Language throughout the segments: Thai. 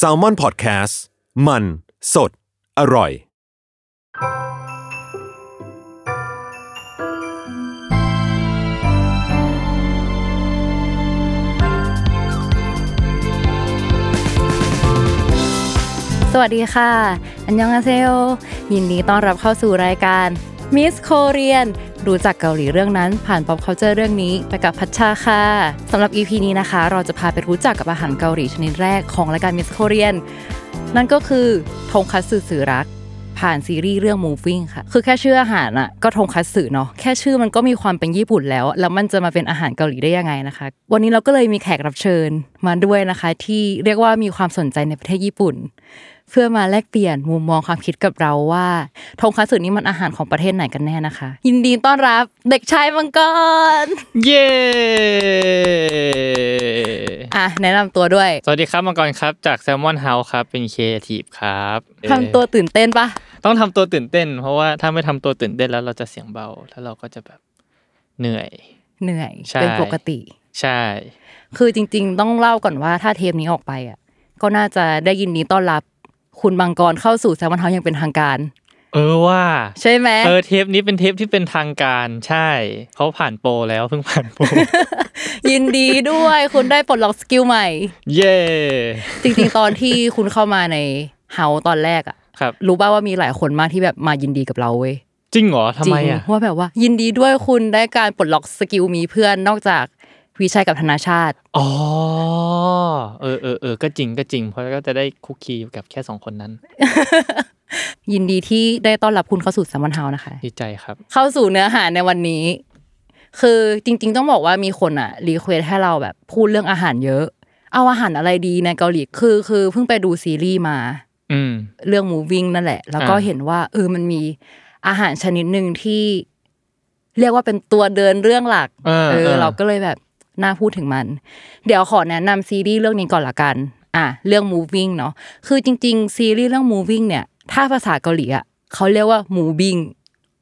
s a l m o n PODCAST มัน สด อร่อย สวัสดีค่ะ อันยองอาเซโยยินดีต้อนรับเข้าสู่รายการ Miss Korean รู้จักเกาหลีเรื่องนั้นผ่าน pop culture เรื่องนี้ไปกับพัชชาค่ะสำหรับ EP นี้นะคะ เราจะพาไปรู้จักกับอาหารเกาหลีชนิดแรกของรายการ Miss Korean นั่นก็คือทงคัตสึสื่อรัก ผ่านซีรีส์เรื่อง Moving ค่ะ คือแค่ชื่ออาหารอะก็ทงคัตสึเนาะแค่ชื่อมันก็มีความเป็นญี่ปุ่นแล้ว แล้วมันจะมาเป็นอาหารเกาหลีได้ยังไงนะคะ วันนี้เราก็เลยมีแขกรับเชิญมาด้วยนะคะ ที่เรียกว่ามีความสนใจในประเทศญี่ปุ่น เพื่อมาแลกเปลี่ยนมุมมองความคิดกับเราว่าทงคัตสึนี้มันอาหารของประเทศไหนกันแน่นะคะ ยินดีต้อนรับเด็กชายมังกรเย้อะแนะนำตัวด้วย สวัสดีครับมังกรครับจาก Salmon House ครับเป็นครีเอทีฟครับเอ่อทำตัวตื่นเต้นปะต้องทำตัวตื่นเต้น เพราะว่าถ้าไม่ทำตัวตื่นเต้นแล้วเราจะเสียงเบาแล้วเราก็จะแบบเหนื่อย เหนื่อยใช่เป็นปกติ ใช่ คือจริง ๆ ต้องเล่าก่อนว่าถ้าเทปนี้ออกไปอะก็น่าจะได้ยินดีต้อนรับ คุณบางกรเข้าสู่ Salmon House ยังเป็นทางการ เออว่า ใช่ไหมเออเทปนี้เป็นเทปที่เป็นทางการใช่เขาผ่านโปรแล้วเพิ่งผ่านโปรยินดีด้วยคุณได้ปลดล็อก skill ใหม่ เย้จริงๆตอนที่คุณเข้ามาในเฮาตอนแรกอะครับรู้ป่าว่ามีหลายคนมากที่แบบมายินดีกับเราเว้ยจริงเหรอจริงทำไมอะว่าแบบว่า ยินดีด้วยคุณได้การปลดล็อก skill มีเพื่อนนอกจาก วิชัยกับธนาชาติ อ๋อ เออเออเออก็จริงก็จริง เพราะก็จะได้คลุกคลีอยู่กับแค่สองคนนั้น ยินดีที่ได้ต้อนรับคุณเข้าสู่ Salmon House นะคะ ดีใจครับ เข้าสู่เนื้อหาในวันนี้ คือจริง ๆ ต้องบอกว่ามีคนอะ request ให้เราแบบพูดเรื่องอาหารเยอะ เอาอาหารอะไรดีในเกาหลีคือ คือเพิ่งไปดูซีรีส์มาอืมเรื่อง moving นั่นแหละ แล้วก็อ่าเห็นว่าเออมันมีอาหารชนิดหนึ่งที่เรียกว่าเป็นตัวเดินเรื่องหลัก เออเอเอออเราก็เลยแบบ น่าพูดถึงมัน เดี๋ยวขอแนะนำซีรีส์เรื่องนี้ก่อนละกัน อะเรื่อง moving เนาะคือจริง ๆ ซีรีส์เรื่อง moving เนี่ย ถ้าภาษาเกาหลีอะเขาเรียกว่า moving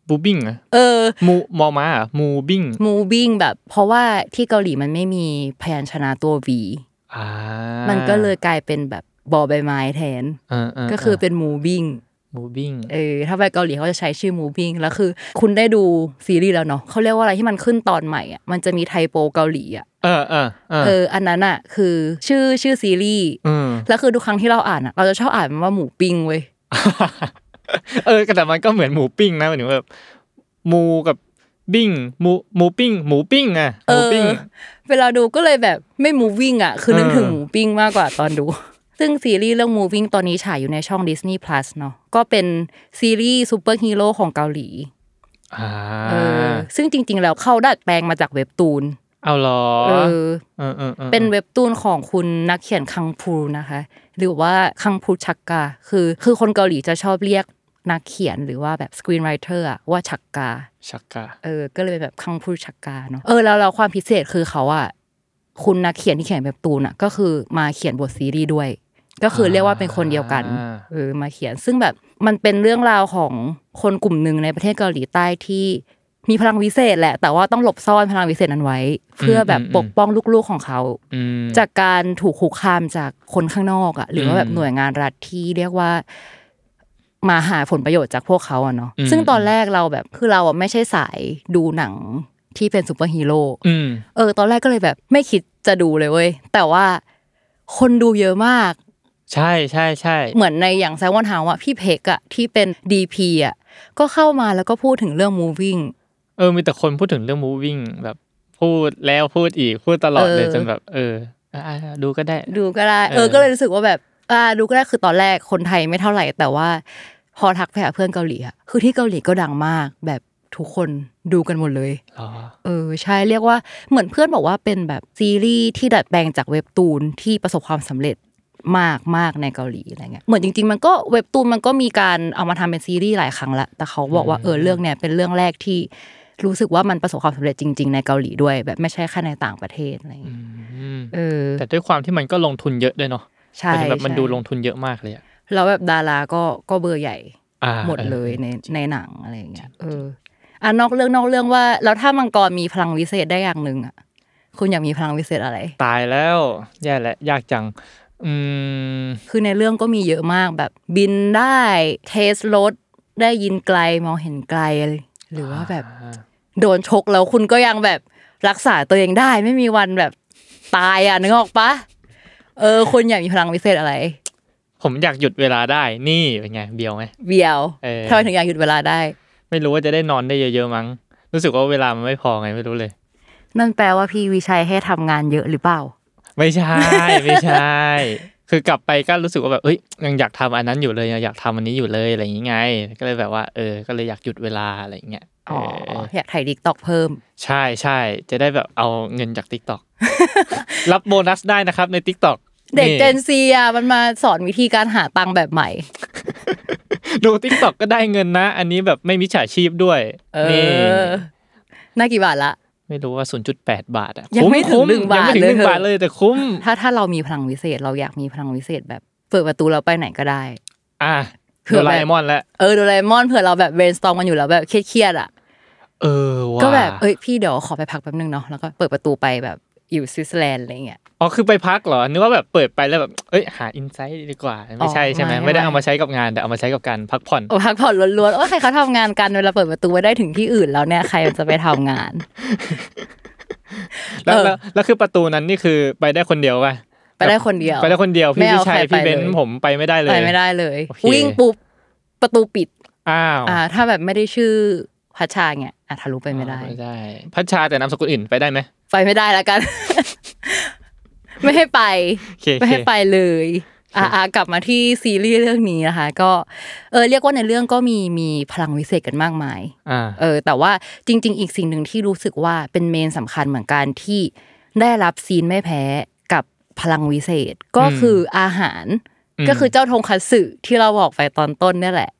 บูบิ้งอะเออมูมอมาอะมูบิ้ง moving แบบ เพราะว่าที่เกาหลีมันไม่มีพยัญชนะตัว V อ่ามันก็เลยกลายเป็นแบบบอใบไม้แทนเออเออก็คือเป็น moving มูบิ้งเออถ้าไปเกาหลีเขาจะใช้ชื่อ moving แล้วคือ คุณได้ดูซีรีส์แล้วเนาะเขาเรียกว่าอะไรที่มันขึ้นตอนใหม่อะมันจะมี typo เกาหลีอะ เออเออเออเอออันนั้นอะ คือชื่อชื่อซีรีส์อืมแล้วคือทุกครั้งที่เราอ่านอะ เราจะชอบอ่านมันว่าหมูปิ้งเว้ยเออแต่มันก็เหมือนหมูปิ้งนะหมายถึงว่าแบบหมูกับบิ้งหมูหมูปิ้งหมูปิ้งอะเออหมูปิ้งเวลาดูก็เลยแบบไม่ moving อะ คือนึกเออถึงหมูปิ้งมากกว่าตอนดู ซึ่งซีรีส์เรื่อง moving ตอนนี้ฉายอยู่ในช่อง Disney Plus เนาะก็เป็นซีรีส์ซูเปอร์ฮีโร่ของเกาหลีอ่าเออซึ่งจริง ๆ แล้วเขาดัดแปลงมาจากเว็บตูน อ๋อเหรอเออเออเออเออเป็นเว็บตูนของคุณนักเขียนคังพูนะคะ หรือว่าคังพู 작가 คือคือคนเกาหลีจะชอบเรียกนักเขียนหรือว่าแบบ screenwriter อะว่า작가 작가เออ ก็เลยเป็นแบบคังพู 작가เนาะเออแล้วเราความพิเศษคือเขาอะคุณนักเขียนที่เขียนเว็บตูนอะก็คือมาเขียนบทซีรีส์ด้วย ก็คือเรียกว่าเป็นคนเดียวกันเออมาเขียนซึ่งแบบมันเป็นเรื่องราวของคนกลุ่มหนึ่งในประเทศเกาหลีใต้ที่ มีพลังวิเศษแหละ แต่ว่าต้องหลบซ่อนพลังวิเศษนั้นไว้ เพื่อแบบปกป้องลูกๆของเขาอืมจากการถูกคุกคามจากคนข้างนอกอะ หรือว่าแบบอืมหน่วยงานรัฐที่เรียกว่ามาหาผลประโยชน์จากพวกเขาอะเนาะอืมซึ่งตอนแรกเราแบบคือเราอะไม่ใช่สายดูหนังที่เป็นซูเปอร์ฮีโร่อืมเออ ตอนแรกก็เลยแบบไม่คิดจะดูเลยเว้ยแต่ว่าคนดูเยอะมาก ใช่ใช่ใช่เหมือนในอย่าง Salmon House อะพี่เพกอะที่เป็น DP อะก็เข้ามาแล้วก็พูดถึงเรื่อง moving เออมีแต่คนพูดถึงเรื่อง moving แบบพูดแล้วพูดอีกพูดตลอดเลยเออจนแบบ เอออะดูก็ได้ ดูก็ได้เออเออก็เลยรู้สึกว่าแบบ อ่า ดูก็ได้คือตอนแรกคนไทยไม่เท่าไหร่ แต่ว่า พอทักไปหาเพื่อนเกาหลีอะคือที่เกาหลีก็ดังมาก แบบทุกคนดูกันหมดเลยเหรอเออใช่เรียกว่าเหมือนเพื่อนบอกว่าเป็นแบบซีรีส์ที่ดัดแปลงจากเว็บตูนที่ประสบความสำเร็จมากมากในเกาหลีอะไรเงี้ยเหมือนจริง ๆ มันก็เว็บตูนมันก็มีการเอามาทำเป็นซีรีส์หลายครั้งละแต่เขาบอกว่าเออเรื่องเนี้ยเป็นเรื่องแรกที่ รู้สึกว่ามันประสบความสำเร็จจริง ๆ ในเกาหลีด้วย แบบไม่ใช่แค่ในต่างประเทศอะไรเงี้ยอืมเออ แต่ด้วยความที่มันก็ลงทุนเยอะด้วยเนาะใช่หมายถึงแบบมันใช่ดูลงทุนเยอะมากเลยอะแล้วแบบดาราก็ก็เบอร์ใหญ่อ่าหมดเลยออในในหนังอะไรอย่างเงี้ยเอออะนอกเรื่องนอกเรื่องว่า แล้วถ้ามังกรมีพลังวิเศษได้อย่างหนึ่งอะคุณอยากมีพลังวิเศษอะไร ตายแล้วแย่และยากจังอืมคือในเรื่องก็มีเยอะมากแบบบินได้เทสรถได้ยินไกลมองเห็นไกล หรือว่าแบบ โดนชกแล้วคุณก็ยังแบบรักษาตัวเองได้ ไม่มีวันแบบตายอะนึกออกปะเออคุณอยากมีพลังวิเศษอะไร ผมอยากหยุดเวลาได้ นี่เป็นไงเบียวไหมเบียวเออทำไมถึงอยากหยุดเวลาได้ ไม่รู้ว่าจะได้นอนได้เยอะๆมั้ง รู้สึกว่าเวลามันไม่พอไงไม่รู้เลย นั่นแปลว่าพี่วิชัยให้ทำงานเยอะหรือเปล่า ไม่ใช่ไม่ใช่ คือกลับไปก็รู้สึกว่าแบบเอ้ยยังอยากทำอันนั้นอยู่เลยยังอยากทำอันนี้อยู่เลยอะไรอย่างงี้ไง ก็เลยแบบว่า เออ ก็เลยอยากหยุดเวลาอะไรอย่างเงี้ย อ๋อเอออยากถ่ายดิกตอกเพิ่ม ใช่ใช่จะได้แบบเอาเงินจาก t ิ k t o k รับโบนัสได้นะครับใน t ิ k t o k เด็กเจนซีอะมันมาสอนวิธีการหาตังค์แบบใหม่ ดู t ิ k t o k ก็ได้เงินนะ อันนี้แบบไม่มิจฉาชีพด้วยเอนี่อน่ากี่บาทละไม่รู้ว่า 0.8 บาทอะยังไม่ถึงคุ้หนึ่งบาทยังไม่ถึงหนึ่งเลยบาทเลยแต่คุ้ม ถ้าถ้าเรามีพลังวิเศษ เราอยากมีพลังวิเศษแบบเปิดประตูเราไปไหนก็ได้ อะเผื่โดอแบบโดราเอมอนแล้วเออโดราเอมอนเผื่อเราแบบ brainstorm กันอยู่แล้วแบบเครียดๆอะ เออว่ะก็แบบเอ้ยพี่เดี๋ยวขอไปพักแป๊บนึงเนาะแล้วก็เปิดประตูไปแบบอยู่สวิตเซอร์แลนด์อะไรเงี้ยอ๋อคือไปพักเหรอนึกว่าแบบเปิดไปแล้วแบบเอ้ยหา insight ดีกว่าไม่ใช่ใช่ไหมไม่ไม่ได้ไม่เอามาใช้กับงานแต่เอามาใช้กับการพักผ่อนโอ้พักผ่อนล้วนๆโอ้ใครเขาทำงานกันเวลาเปิดประตูไว้ได้ถึงที่อื่นแล้วเนี่ยใครจะไปทำงานแล้วเออแล้วแล้วคือประตูนั้นนี่คือไปได้คนเดียวป่ะไปได้คนเดียว ไปได้คนเดียวไม่พี่เอาวิชัยใครพี่ไปเบนเลยซ์ผมไปไม่ได้เลยไปไม่ได้เลยโอเควิ่งปุ๊บประตูปิดอ้าวอ่า ถ้าแบบไม่ได้ชื่อ พัชชาเนี่ยอะทะลุไปไม่ได้ไม่ได้พัชชาแต่นามสกุลอื่นไปได้ไหมไปไม่ได้แล้วกัน ไม่ให้ไปโอเคไม่โอเคให้ไปเลยอะอะกลับมาที่ซีรีส์เรื่องนี้นะคะ ก็เออเรียกว่าในเรื่องก็มีมีพลังวิเศษกันมากมายอ่าเออ แต่ว่าจริง ๆ อีกสิ่งหนึ่งที่รู้สึกว่าเป็นเมนสำคัญเหมือนกันที่ได้รับ scene ไม่แพ้กับพลังวิเศษก็คืออาหาร ก็คือเจ้าทงคัตสึที่เราบอกไปตอนต้นเนี่ยแหละอืม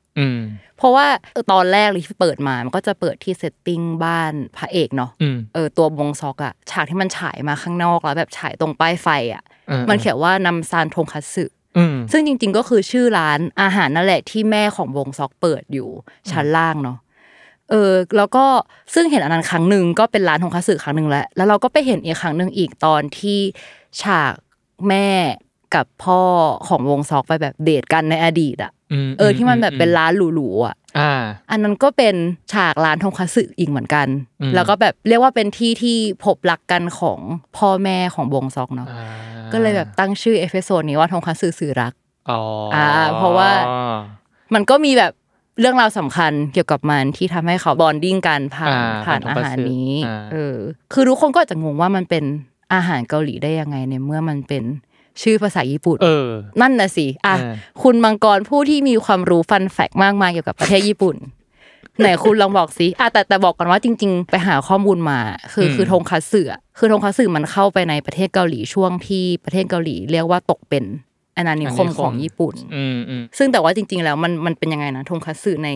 เพราะว่าตอนแรกเลยที่เปิดมา มันก็จะเปิดที่ setting บ้านพระเอกเนาะอืมเออตัววงซอกอะฉากที่มันฉายมาข้างนอกแล้วแบบฉายตรงป้ายไฟอะเออมันเขียนว่านำซานทงคัตสึอืมซึ่งจริง ๆ ก็คือชื่อร้านอาหารนั่นแหละที่แม่ของวงซอกเปิดอยู่ชั้นล่างเนาะเออแล้วก็ซึ่งเห็นอันนั้นครั้งหนึ่งก็เป็นร้านทงคัตสึครั้งหนึ่งแล้วแล้วเราก็ไปเห็นอีกครั้งหนึ่งอีกตอนที่ฉากแม่ กับพ่อของวงซอกไปแบบเดทกันในอดีตอะอืมเออที่มันแบบเป็นร้านหรูๆอะอ่าอันนั้นก็เป็นฉากร้านทงคัตสึอีกเหมือนกันอืมแล้วก็แบบเรียกว่าเป็นที่ที่พบรักกันของพ่อแม่ของวงซอกเนาะอ่าก็เลยแบบตั้งชื่อ episode นี้ว่าทงคัตสึสื่อรักอ๋ออ่า เพราะว่ามันก็มีแบบเรื่องราวสำคัญเกี่ยวกับมันที่ทำให้เขา bonding กันผ่านอ่าผ่านผ่านอาหารนี้อ่าเออ คือทุกคนก็อาจจะงงว่ามันเป็นอาหารเกาหลีได้ยังไงในเมื่อมันเป็น ชื่อภาษาญี่ปุ่นเออ นั่นน่ะสิอะเออคุณมังกรผู้ที่มีความรู้ fun fact มากมายเกี่ยวกับประเทศญี่ปุ่นไหนคุณลองบอกสิอะแต่แต่บอกก่อนว่าจริง ๆ ไปหาข้อมูลมา คือคือทงคัตสึอะคือทงคัตสึมันเข้าไปในประเทศเกาหลีช่วงที่ประเทศเกาหลีเรียกว่าตกเป็นอาณานิคมของญี่ปุ่นอืมอืมซึ่งแต่ว่าจริง ๆ แล้วมันมันเป็นยังไงนะทงคัตสึใน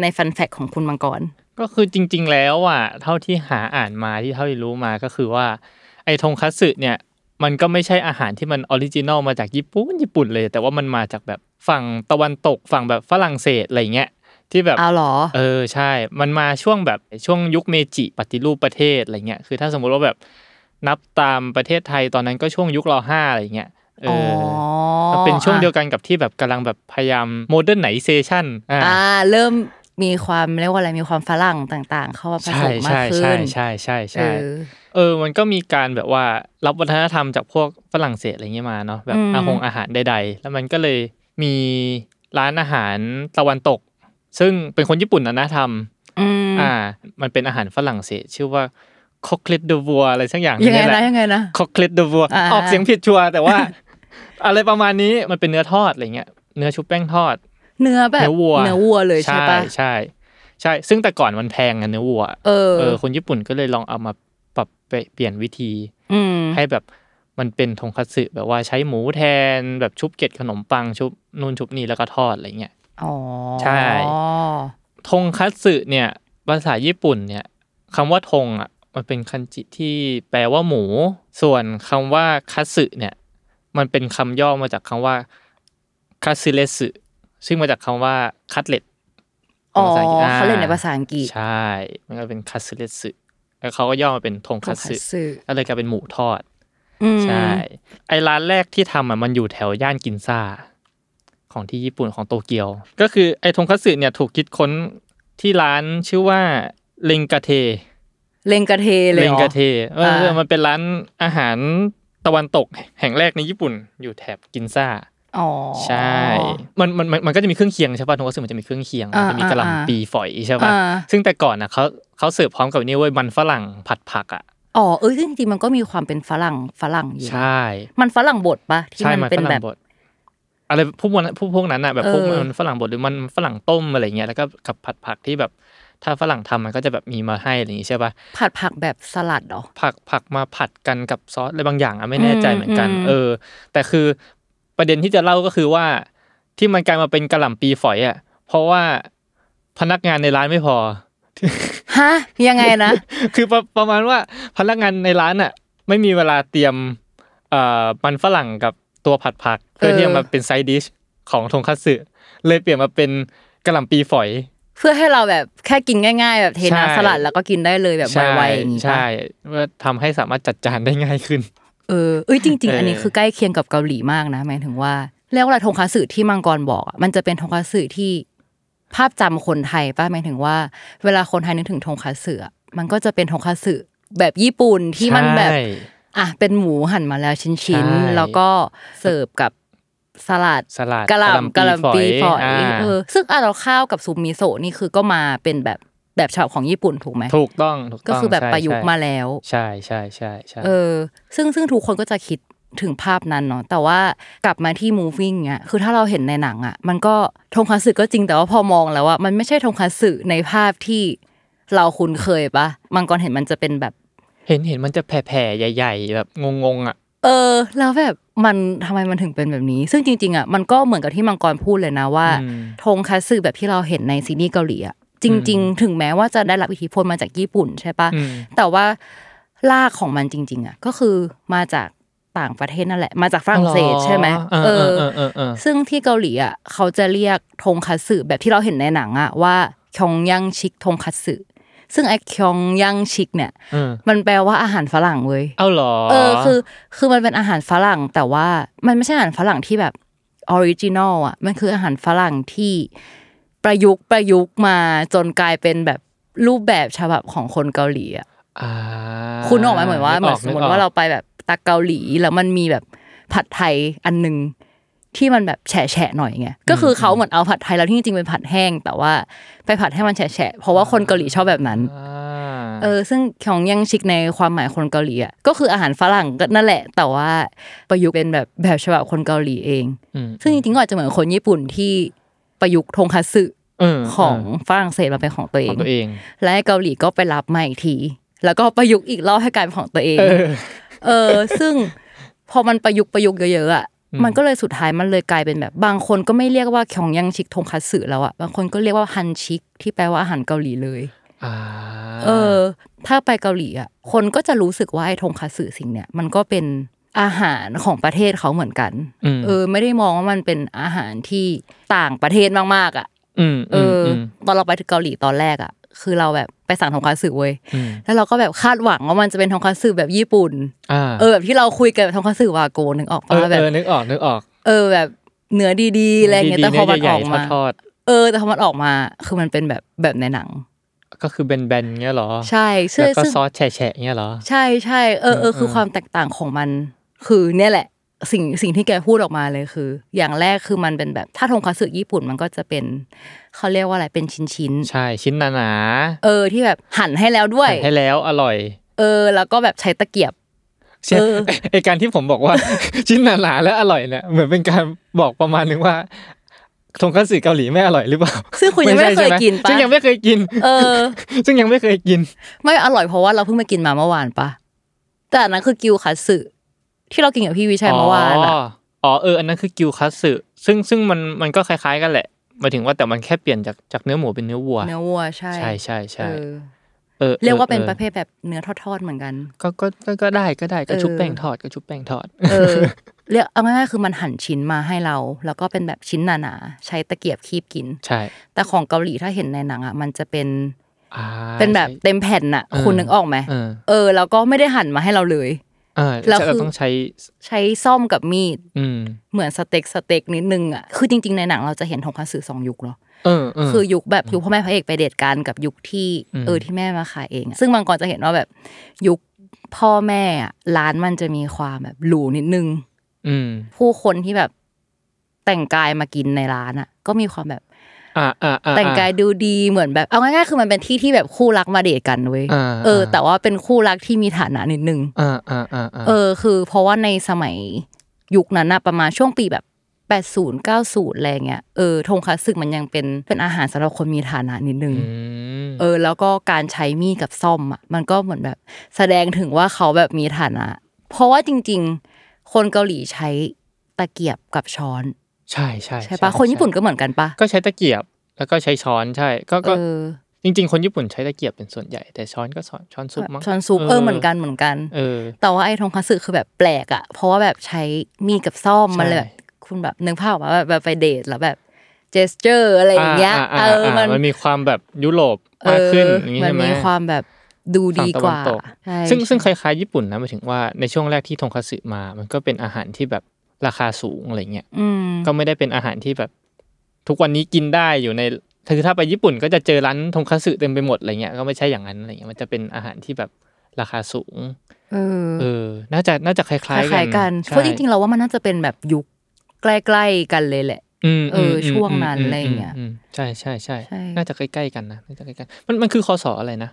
ใน fun fact ของคุณมังกร ก็คือจริง ๆ แล้วอะเท่าที่หาอ่านมาที่เท่าที่รู้มาก็คือว่า ไอ้ทงคัตสึเนี่ย มันก็ไม่ใช่อาหารที่มัน original มาจากญี่ปุ่นญี่ปุ่นเลย แต่ว่ามันมาจากแบบฝั่งตะวันตกฝั่งแบบฝรั่งเศสอะไรเงี้ยที่แบบเอาเหรอ เออใช่ มันมาช่วงแบบช่วงยุคเมจิปฏิรูปประเทศอะไรเงี้ย คือถ้าสมมุติว่าแบบนับตามประเทศไทยตอนนั้นก็ช่วงยุครห้าอะไรเงี้ยเออ๋ออมันเป็นช่วงเดียวกันกันกับที่แบบกำลังแบบพยายาม modernization อ่าอ่าเริ่ม มีความเรียกว่าอะไรมีความฝรั่งต่าง ๆ เข้ามาผใช่สมมากใช่ขึ้ใช่นใช่ใช่เอใช่อเออ มันก็มีการแบบว่ารับวัฒนธรรมจากพวกฝรั่งเศสอะไรเงี้ยมาเนาะแบบอืมอาหงอาหารใดๆ แล้วมันก็เลยมีร้านอาหารตะวันตก ซึ่งเป็นคนญี่ปุ่นนะนะทำอืมอ่า มันเป็นอาหารฝรั่งเศส ชื่อว่าคอ c เลตเดวัวอะไรสักอย่างยังไงแหนะละยังไงนะคอ c เลตเดวัวอ่าออกเสียงผิดชัวร์แต่ว่า อะไรประมาณนี้มันเป็นเนื้อทอดอะไรเงี้ยเนื้อชุบแป้งทอด เนื้อแบบเนื้อวัวเนื้อวัวเลยใช่ปะใช่ใช่ ซึ่งแต่ก่อนมันแพงอะเนื้อวัวเออเออคนญี่ปุ่นก็เลยลองเอามาปรับไปเปลี่ยนวิธีอืมให้แบบมันเป็นทงคัตสึแบบว่าใช้หมูแทนแบบชุบเกล็ดขนมปังชุบนู่นชุบนี่แล้วก็ทอดอะไรเงี้ยอ๋อใช่ทงคัตสึเนี่ยภาษาญี่ปุ่นเนี่ยคำว่าทงอะมันเป็นคันจิที่แปลว่าหมู ส่วนคำว่าคัตสึเนี่ย มันเป็นคำย่อมาจากคำว่าคัตสึเลสึ ซึ่งมาจากคำว่าคัตเล็ตอ๋อภาษาอังกฤษอ่าเขาเล่นในภาษาอังกฤษใช่ มันก็เป็นคัตสึเลสึแล้วเขาก็ย่อมาเป็นทงคัตสึสึก็เลยกลายเป็นหมูทอดอืมใช่ ไอร้านแรกที่ทำอะมันอยู่แถวย่านกินซ่า ของที่ญี่ปุ่นของโตเกียว ก็คือไอทงคัตสึเนี่ยถูกคิดค้นที่ร้านชื่อว่าเลงกาเทเลงกระเทเลยเลหงรอกาเทเอออ่ามันเป็นร้านอาหารตะวันตกแห่งแรกในญี่ปุ่นอยู่แถบกินซ่า อ๋อใช่มันมันมันมันก็จะมีเครื่องเคียงใช่ป่ะทงคัตสึมันจะมีเครื่องเคียงอ่ามันจะมีกะหอ่าล่ำปีฝอยใช่ป่ะอ่าซึ่งแต่ก่อนนะเขาเขาเสิร์ฟพร้อมกับนี่เว้ยมันฝรั่งผัดผักอะอ๋อเออจริงๆมันก็มีความเป็นฝรั่งฝรั่งอยู่ใช่ มันฝรั่งบดปะที่ใช่มันมันเป็นฝแบรั่บงบดอะไรพวกมันพวกพวกนั้นอะแบบพวกเออมันฝรั่งบดหรือมันฝรั่งต้มอะไรเงี้ยแล้วก็กับผัดผักที่แบบถ้าฝรั่งทำมันก็จะแบบมีมาให้อะไรอย่างงี้ใช่ป่ะผัดผักแบบสลัดเหรอผักผักมาผัดกันกับซอสอะไรบางอย่างอะไม่แน่ใจอืมเหมือนกันอืมเออ แต่คือ ประเด็นที่จะเล่าก็คือว่าที่มันกลายมาเป็นกะหล่ำปีฝอยอะ เพราะว่าพนักงานในร้านไม่พอฮะยังไงนะ คือประประมาณว่าพนักงานในร้านอะ ไม่มีเวลาเตรียมเอ่อมันฝรั่งกับตัวผัดผัก เพื่อเออที่จะมาเป็นไซดิชของทงคัตสึเลยเปลี่ยนมาเป็นกะหล่ำปีฝอย เพื่อให้เราแบบแค่กินง่าย ๆ แบบเทใช่น้ำสลัดแล้วก็กินได้เลยแบบใช่ไวๆอย่างนี้ปะใช่เพื่อทำให้สามารถจัดจานได้ง่ายขึ้นเออเอ้ยจริง ๆ อันนี้เออคือใกล้เคียงกับเกาหลีมากนะหมายถึงว่าเรียกว่าอะไรทงคัตสึที่มังกรบอกอะมันจะเป็นทงคัตสึที่ภาพจำคนไทยป้ะหมายถึงว่า เวลาคนไทยนึกถึงทงคัตสึอะมันก็จะเป็นทงคัตสึแบบญี่ปุ่นที่มันแบบใช่อะเป็นหมูหั่นมาแล้วชิ้นใช่ๆแล้วก็เสิร์ฟกับสลัดสลัดกะหล่ำกะหล่ำปีฝอยาเออซึ่งอะเราข้าวกับซุปมิโซะนี่คือก็มาเป็นแบบ แบบฉบับของญี่ปุ่นถูกไหมถูกต้องถูกต้องก็คือแบบใช่ประยุกต์มาแล้ว ใช่ใช่ใช่ใช่เออ ซึ่งซึ่งทุกคนก็จะคิดถึงภาพนั้นเนาะแต่ว่ากลับมาที่ moving เนี้ยคือถ้าเราเห็นในหนังอะ มันก็ทงคัตสึก็จริงแต่ว่าพอมองแล้วอะมันไม่ใช่ทงคัตสึในภาพที่เราคุ้นเคยปะมังกรเห็นมันจะเป็นแบบ เห็นเห็นมันจะแผ่ๆใหญ่ ๆ แบบงงๆอะเออ แล้วแบบมันทำไมมันถึงเป็นแบบนี้ ซึ่งจริงๆอะมันก็เหมือนกับที่มังกรพูดเลยนะว่าอืมทงคัตสึแบบที่เราเห็นในซีรีส์เกาหลีอะ จริง ๆ ถึงแม้ว่าจะได้รับอิทธิพลมาจากญี่ปุ่นใช่ปะอืมแต่ว่ารากของมันจริง ๆอะก็คือมาจากต่างประเทศนั่นแหละ มาจากฝรั่งเศสใช่ไหมเออเออเออเออซึ่งที่เกาหลีอะเขาจะเรียกทงคัตสึแบบที่เราเห็นในหนังอะว่าคยองยังชิกทงคัตสึซึ่งไอ้คยองยังชิกเนี่ยเออมันแปลว่าอาหารฝรั่งเว้ยเอาเหรอเออคือ คือมันเป็นอาหารฝรั่ง แต่ว่ามันไม่ใช่อาหารฝรั่งที่แบบ original อะมันคืออาหารฝรั่งที่ ประยุกต์ประยุกต์มาจนกลายเป็นแบบรูปแบบฉบับของคนเกาหลีอะอ่าคุณออกไหมเหมือนว่าเหมือนสมมติว่าเรากไปแบบตักเกาหลีแล้วมันมีแบบผัดไทยอันหนึ่งที่มันแบบแฉะๆหน่อยไงก็คือเขาเหมือนเอาผัดไทยแล้วที่จริงๆเป็นผัดแห้ง แต่ว่าไปผัดให้มันแฉะๆเพราะว่าคนเกาหลีชอบแบบนั้นอ่าเออซึ่งของยังชิกในความหมายคนเกาหลีอะก็คืออาหารฝรั่งก็นั่นแหละ แต่ว่าประยุกต์เป็นแบบแบบฉบับคนเกาหลีเองมซึ่งจริงๆก็อาจจะเหมือนคนญี่ปุ่นที่ ประยุกต์ทงคัตสึเออของฝรั่งเศสมาเป็นของตัวเอของงตัวเอง และเกาหลีก็ไปรับมาอีกที แล้วก็ประยุกต์อีกรอบให้กลายเป็นของตัวเอง เออเออซึ่งพอมันประยุกต์ประยุกต์เยอะๆอะอืมมันก็เลยสุดท้ายมันเลยกลายเป็นแบบ บางคนก็ไม่เรียกว่าของยังชิกทงคัตสึแล้วอะบางคนก็เรียกว่าฮันชิก ที่แปลว่าอาหารเกาหลีเลยอ่าเออ ถ้าไปเกาหลีอะคนก็จะรู้สึกว่าไอ้ทงคัตสึสิ่งเนี้ยมันก็เป็น อาหารของประเทศเขาเหมือนกันมเออ ไม่ได้มองว่ามันเป็นอาหารที่ต่างประเทศมากๆอะอืมเอออมตอนเราไปถึงเกาหลีตอนแรกอะ คือเราแบบไปสั่งทงคัตสึเว้ยอืมแล้วเราก็แบบคาดหวังว่ามันจะเป็นทงคัตสึแบบญี่ปุ่นอ่าเออแบบที่เราคุยกันแบบทงคัตสึวาโกนึกออกเอปะอแบเอบอนึกออกนึกออก เออแบบเนื้อดีๆอะไรเงี้ยดีๆแต่พอมันเนื้อออกใหญ่มาๆทอดเออ แต่พอมันออกมา คือมันเป็นแบบแบบในหนังๆก็คือแบนๆเงี้ยเหรอ ใช่ซึ่งแล้วก็ซึ่งซอสแฉะๆเงี้ยเหรอ ใช่ใช่เออเออคือเออความแตกต่างของมัน คือเนี่ยแหละ สิ่งสิ่งที่แกพูดออกมาเลยคือ อย่างแรกคือมันเป็นแบบถ้าทงคัตสึญี่ปุ่นมันก็จะเป็นเขาเรียกว่าอะไรเป็นชิ้นชิ้นๆใช่ชิ้นหนาเออที่แบบหั่นให้แล้วด้วยๆให้แล้วอร่อย เออ แล้วก็แบบใช้ตะเกียบใช่เออไอการที่ผมบอกว่า ชิ้นหนาๆและอร่อยเนี่ยเหมือนเป็นการบอกประมาณนึงว่าทงคัตสึเกาหลีไม่อร่อยหรือเปล่า ซึ่งคุณยังไม่เคยกินปะซึ่งยังไม่เคยกิน เออ ซึ่งยังไม่เคยกิน ไม่อร่อยเพราะว่าเราเพิ่งมากินมาเมื่อวานปะแต่อันนั้นคือกิวคัตสึ ที่เรากินกับพี่วิชัยเมื่อวานอะอ๋ออ๋อเอออันนั้นคือกิวคัตสึซึ่งซึ่งมันมันก็คล้าย ๆ กันแหละหมายถึงว่าแต่มันแค่เปลี่ยนจากจากเนื้อหมูเป็นเนื้อวัว เนื้อวัวใช่ใช่ใช่ใช่เออเออเรียกว่าเป็นออประเภทแบบเนื้อทอดๆเหมือนกัน ก็ก็ก็ก็ได้ก็ได้ก็เออชุบแป้งทอดก็ชุบแป้งทอด เออเรียกเอาง่ายๆคือมันหั่นชิ้นมาให้เรา แล้วก็เป็นแบบชิ้นหนาๆใช้ตะเกียบคีบกิน ใช่ แต่ของเกาหลีถ้าเห็นในหนังอะมันจะเป็นอ่าเป็นแบบใช่เต็มแผ่นน่ะเออคุณนึกออกไหมเออเออแล้วก็ไม่ได้หั่นมาให้เราเลยเออ แล้วจะคือต้องใช้ใช้ส้อมกับมีดอืมเหมือนสเต็กสเต็กนิดนึงอะคือจริง ๆ ในหนังเราจะเห็นทงคัตสึสองยุคเนาะเออเออคือยุคแบบยุคพ่อแม่พระเอกไปเดทกันกับยุคที่อืมเออที่แม่มาขายเองอะซึ่งมังกรจะเห็นว่าแบบยุคพ่อแม่อะร้านมันจะมีความแบบหรูนิดนึงอืมผู้คนที่แบบแต่งกายมากินในร้านอะ ก็มีความแบบอ่าอ่าอ่า แต่งกายดูดีเหมือนแบบเอาง่ายๆคือมันเป็นที่ที่แบบคู่รักมาเดทกันเว้ยอ่าเออ แต่ว่าเป็นคู่รักที่มีฐานะนิดนึงอ่าอ่าอ่าอ่าเออ คือ เพราะว่าในสมัยยุคนั้นนะประมาณช่วงปีแบบแปดศูนย์เก้าศูนย์อะไรเงี้ยเออทงคัตสึมันยังเป็นเป็นอาหารสำหรับคนมีฐานะนิดนึงอืมเออ แล้วก็การใช้มีดกับซ่อมอะมันก็เหมือนแบบแสดงถึงว่าเขาแบบมีฐานะ เพราะว่าจริง ๆ คนเกาหลีใช้ตะเกียบกับช้อน ใช่ใช่ใช่ปะคนญี่ปุ่นก็เหมือนกันปะก็ใช้ตะเกียบแล้วก็ใช้ช้อนใช่ ก็เอก็อจริง ๆ คนญี่ปุ่นใช้ตะเกียบเป็นส่วนใหญ่แต่ช้อนก็ช้อนช้อนซุปมั้งช้อนซุปเออเหมือนกันเหมือนกันเออแต่ว่าไอ้ทงคัตสึคือแบบแปลกอะเพราะว่าแบบใช้มีดกับซ่อมใช่มันเลยแบบคุณแบบนึกภาพออกมาแบบแบบไปเดทแล้วแบบเจสเจอร์อะไรอย่างเงี้ยาเออ่าออ่ามันมันมีความแบบยุโรปมากขึ้นอย่างงี้มัใช่ไหมมีความแบบดูดีกว่าฝั่งตะนตใช่ซึ่งซึ่งคใช่ล้ายๆญี่ปุ่นนะหมายถึงว่าในช่วงแรกที่ทงคัตสึมา มันก็เป็นอาหารที่แบบ ราคาสูงอะไรเงี้ยอืมก็ไม่ได้เป็นอาหารที่แบบ ทุกวันนี้กินได้อยู่ในคือถ้าไปญี่ปุ่นก็จะเจอร้านทงคัตสึเต็มไปหมดอะไรเงี้ยก็ไม่ใช่อย่างนั้นอะไรเงี้ยมันจะเป็นอาหารที่แบบราคาสูง เออ เออ น่าจะน่าจะคล้ายคๆกันล้ายๆกันใช่เพราะจริงๆเราว่ามันน่าจะเป็นแบบยุคใกล้ๆกันเลยแหละมเออมช่วงนั้นมอะไรอย่างเงี้ยมมใช่ใช่ใช่ใช่น่าจะใกล้ๆกันนะน่าจะใกล้ๆมันมันคือคอสออะไรนะ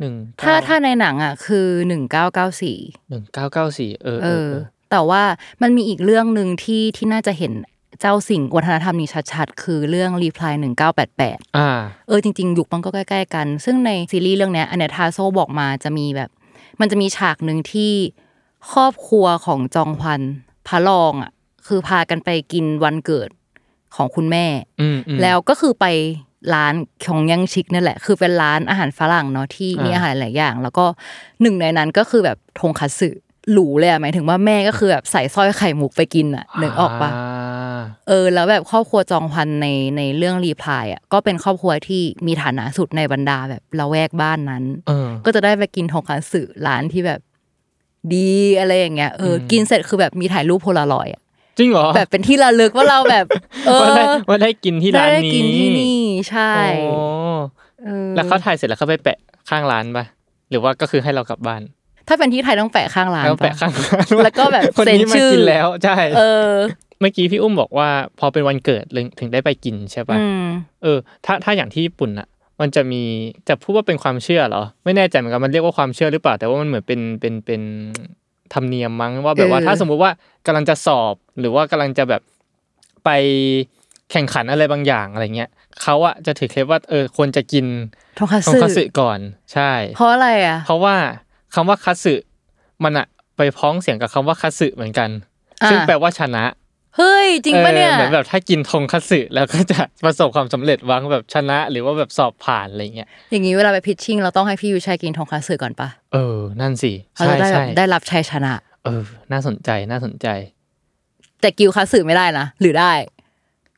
หนึ่งถ้าถ้าในหนังอะคือหนึ่งเก้าเก้าสี่หนึ่งเก้าเก้าสี่เออเอเอออเออ แต่ว่ามันมีอีกเรื่องหนึ่งที่ที่น่าจะเห็นเจ้าสิ่งวัฒนธรรมนี้ชัดๆ คือเรื่องรีพลายหนึ่งเก้าแปดแปดอ่าเออจริงๆ ยุคมันก็ใกล้ๆกัน ซึ่งในซีรีส์เรื่องเนี้ยอันเนี้ยทาโซบอกมาจะมีแบบ มันจะมีฉากหนึ่งที่ครอบครัวของจองฮวันพระรองอะคือพากันไปกินวันเกิดของคุณแม่อืมอืมแล้วก็คือไปร้านของยังชิกนั่นแหละ คือเป็นร้านอาหารฝรั่งเนาะที่มีอ่าอาหารหลายอย่าง แล้วก็หนึ่งในนั้นก็คือแบบทงคัตสึ หรูเลยอะหมายถึงว่าแม่ก็คือแบบใส่สร้อยไข่มุกไปกินอะนึกออกปะาเออ แล้วแบบครอบครัวจองพันในในเรื่องรีพลายอะก็เป็นครอบครัวที่มีฐานะสุดในบรรดาแบบละแวกบ้านนั้นเออก็จะได้ไปกินทงคัตสึร้านที่แบบดีอะไรอย่างเงี้ยเอออมกินเสร็จคือแบบมีถ่ายรูปโพลารอยด์อะจริงเหรอแบบเป็นที่ระลึกว่าเราแบบ เออว่าได้ว่าได้กินที่ร้านได้นี้กินที่นี่ใช่โอ้เออแล้วเขาถ่ายเสร็จแล้วเขาไปแปะข้างร้านปะหรือว่าก็คือให้เรากลับบ้าน ถ้าเป็นที่ไทยต้องแปะข้างร้านแล้วแปะปะข้างร้านแล้วก็แบบคนเซ็นนี้มาชื่อกินแล้วใช่เออเมื่อกี้พี่อุ้มบอกว่า พอเป็นวันเกิดเลยถึงได้ไปกินใช่ปะอืมเออ ถ้าถ้าอย่างที่ญี่ปุ่นอะมันจะมีจะพูดว่าเป็นความเชื่อเหรอ ไม่แน่ใจเหมือนกันมันเรียกว่าความเชื่อหรือเปล่า แต่ว่ามันเหมือนเป็นเป็นเป็นธรรมเนียมมั้งว่าแบบว่าเออถ้าสมมุติว่ากำลังจะสอบหรือว่ากำลังจะแบบไปแข่งขันอะไรบางอย่างอะไรเงี้ยเขาอะจะถือเคล็ดว่าเออควรจะกินทงคัตทงสึคัตสึก่อน ใช่ เพราะอะไรอะเพราะว่า คำว่าคัตสึมันอะไปพ้องเสียงกับคำว่าคัตสึเหมือนกันอ่าซึ่งแปลว่าชนะ เฮ้ย จริงปะเนี่ยออเหมือนแบบถ้ากินทงคัตสึแล้วก็จะประสบความสำเร็จหวังแบบชนะ หรือว่าแบบสอบผ่านอะไรเงี้ยอย่างนี้เวลาไป pitching เราต้องให้พี่วิชัยกินทงคัตสึก่อนปะเออ นั่นสิเขาใช่จะได้แบใช่บได้รับชัยชนะ เออ น่าสนใจน่าสนใจ แต่กิวคัตสึไม่ได้นะหรือได้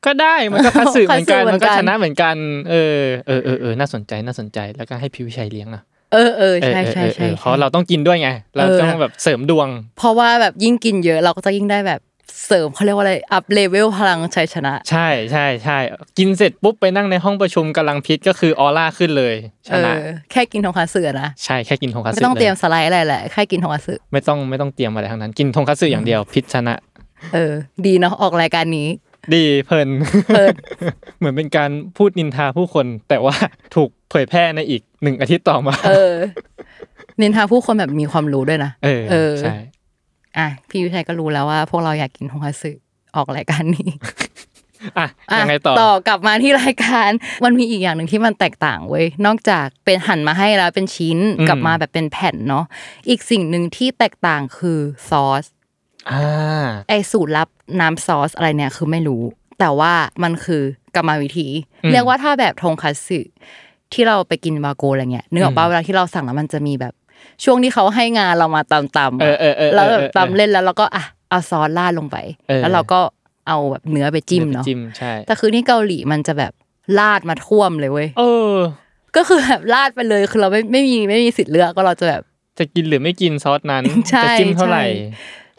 ก็ได้มันก็คัตสึเหมือนกันคัตสึเหมืมัอนนกัก็นชนะเหมือนกันเออเออเออเออน่าสนใจน่าสนใจแล้วก็ให้พี่วิชัยเลี้ยงอะ เออเออเออใช่เออใช่เออใช่เออเพราะเราต้องกินด้วยไง เราเออต้องแบบเสริมดวง เพราะว่าแบบยิ่งกินเยอะเราก็จะยิ่งได้แบบเสริมเขาเรียกว่าอะไร up level พลังชัยชนะ ใช่ใช่ใช่กินเสร็จปุ๊บไปนั่งในห้องประชุมกำลังพิษก็คือออร่าขึ้นเลยชเอนะอแค่กินทงคัตสึอะนะใช่แค่กินทงคัตสึไม่ต้องเตรียมลสไลด์อะไรแหละแค่กินทงคัตสึไม่ต้องไม่ต้องเตรียมอะไรทั้งนั้น กินทงคัตสึอย่างเดียวพิษชนะ เออ ดีเนาะออกรายการนี้ ดีเพลินเพลินเหมือนเป็นการพูดนินทาผู้คน แต่ว่าถูกเผยแพร่ในอีกหนึ่งอาทิตย์ต่อมา เออ นินทาผู้คนแบบมีความรู้ด้วยนะเออเออใช่อะพี่วิชัยก็รู้แล้วว่า พวกเราอยากกินทงคัตสึออกรายการนี้อะอะยังไงต่อต่อกลับมาที่รายการมันมีอีกอย่างหนึ่งที่มันแตกต่างเว้ยนอกจากเป็นหั่นมาให้แล้วเป็นชิ้นอืมกลับมาแบบเป็นแผ่นเนาะอีกสิ่งหนึ่งที่แตกต่างคือซอสอ่า ไอสูตรลับน้ำซอสอะไรเนี่ยคือไม่รู้ แต่ว่ามันคือกรรมวิธีอืมเรียกว่าถ้าแบบทงคัตสึที่เราไปกินวาโกอะไรเงี้ยนึกออกป่ะอืมเวลาที่เราสั่งแล้วมันจะมีแบบ ช่วงที่เขาให้งานเรามาตำตำเออเออเออแล้วแบบเออเออตำเล่นแล้วเราก็อะเอาซอสราดลงไปเออแล้วเราก็เอาแบบเนื้อไปจิ้มดี๋ยวไปเนาะจิ้มใช่แต่คือที่เกาหลีมันจะแบบราดมาท่วมเลยเว้ยเออ ก็คือแบบราดไปเลยคือเราไม่ไม่มีไม่มีสิทธิ์เลือกก็เราจะแบบจะกินหรือไม่กินซอสนั้นใช่จะจิ้มเท่าไหร่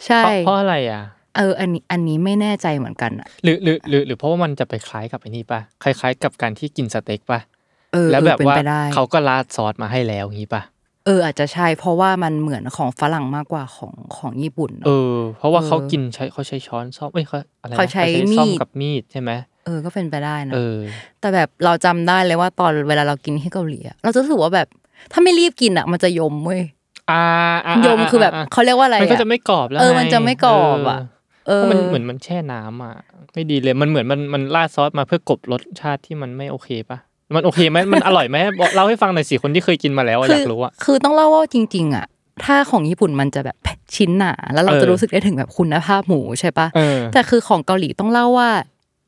ใช่เพราะเพราะอะไรอะเอออันนี้อันนี้ไม่แน่ใจเหมือนกันอะหรือหรือหรือหรือเพราะว่ามันจะไปคล้ายกับไอ้นี่ป่ะคล้าย ๆ กับการที่กินสเต็กป่ะเออแล้วแบบเออเป็นว่าไปได้เขาก็ราดซอสมาให้แล้วอย่างนี้ป่ะเอออาจจะใช่เพราะว่ามันเหมือนของฝรั่งมากกว่าของของญี่ปุ่น เอเนอะอเพราะว่าเออเขากินใช้เขาใช้ช้อนซ่อมเอ้ยเขาอะไรนะเขาใช้ซ่อมมีดกับมีดใช่ไหมเออก็เป็นไปได้นะเออแต่แบบเราจำได้เลยว่าตอนเวลาเรากินที่เกาหลีอะเราจะรู้สึกว่าแบบถ้าไม่รีบกินอะมันจะยมเว้ยอ่าอ่า ยมคือแบบเขาเรียกว่าอะไรมันก็อะจะไม่กรอบแล้วเออไงมันจะไม่กรอบอะเอเอออเพราะมันเหมือนมันแช่น้ำอะไม่ดีเลยมันเหมือนมันมันราดซอสมาเพื่อกลบรสชาติที่มันไม่โอเคป่ะมันโอเคไหมมันอร่อยไหมบอกเล่าให้ฟังหน่อยสิคนที่เคยกินมาแล้วอะอยากรู้อะคือต้องเล่าว่าจริง ๆอะถ้าของญี่ปุ่นมันจะแบบชิ้นหนาแล้วเราเออจะรู้สึกได้ถึงแบบคุณภาพหมูใช่ปะเออแต่คือของเกาหลีต้องเล่าว่า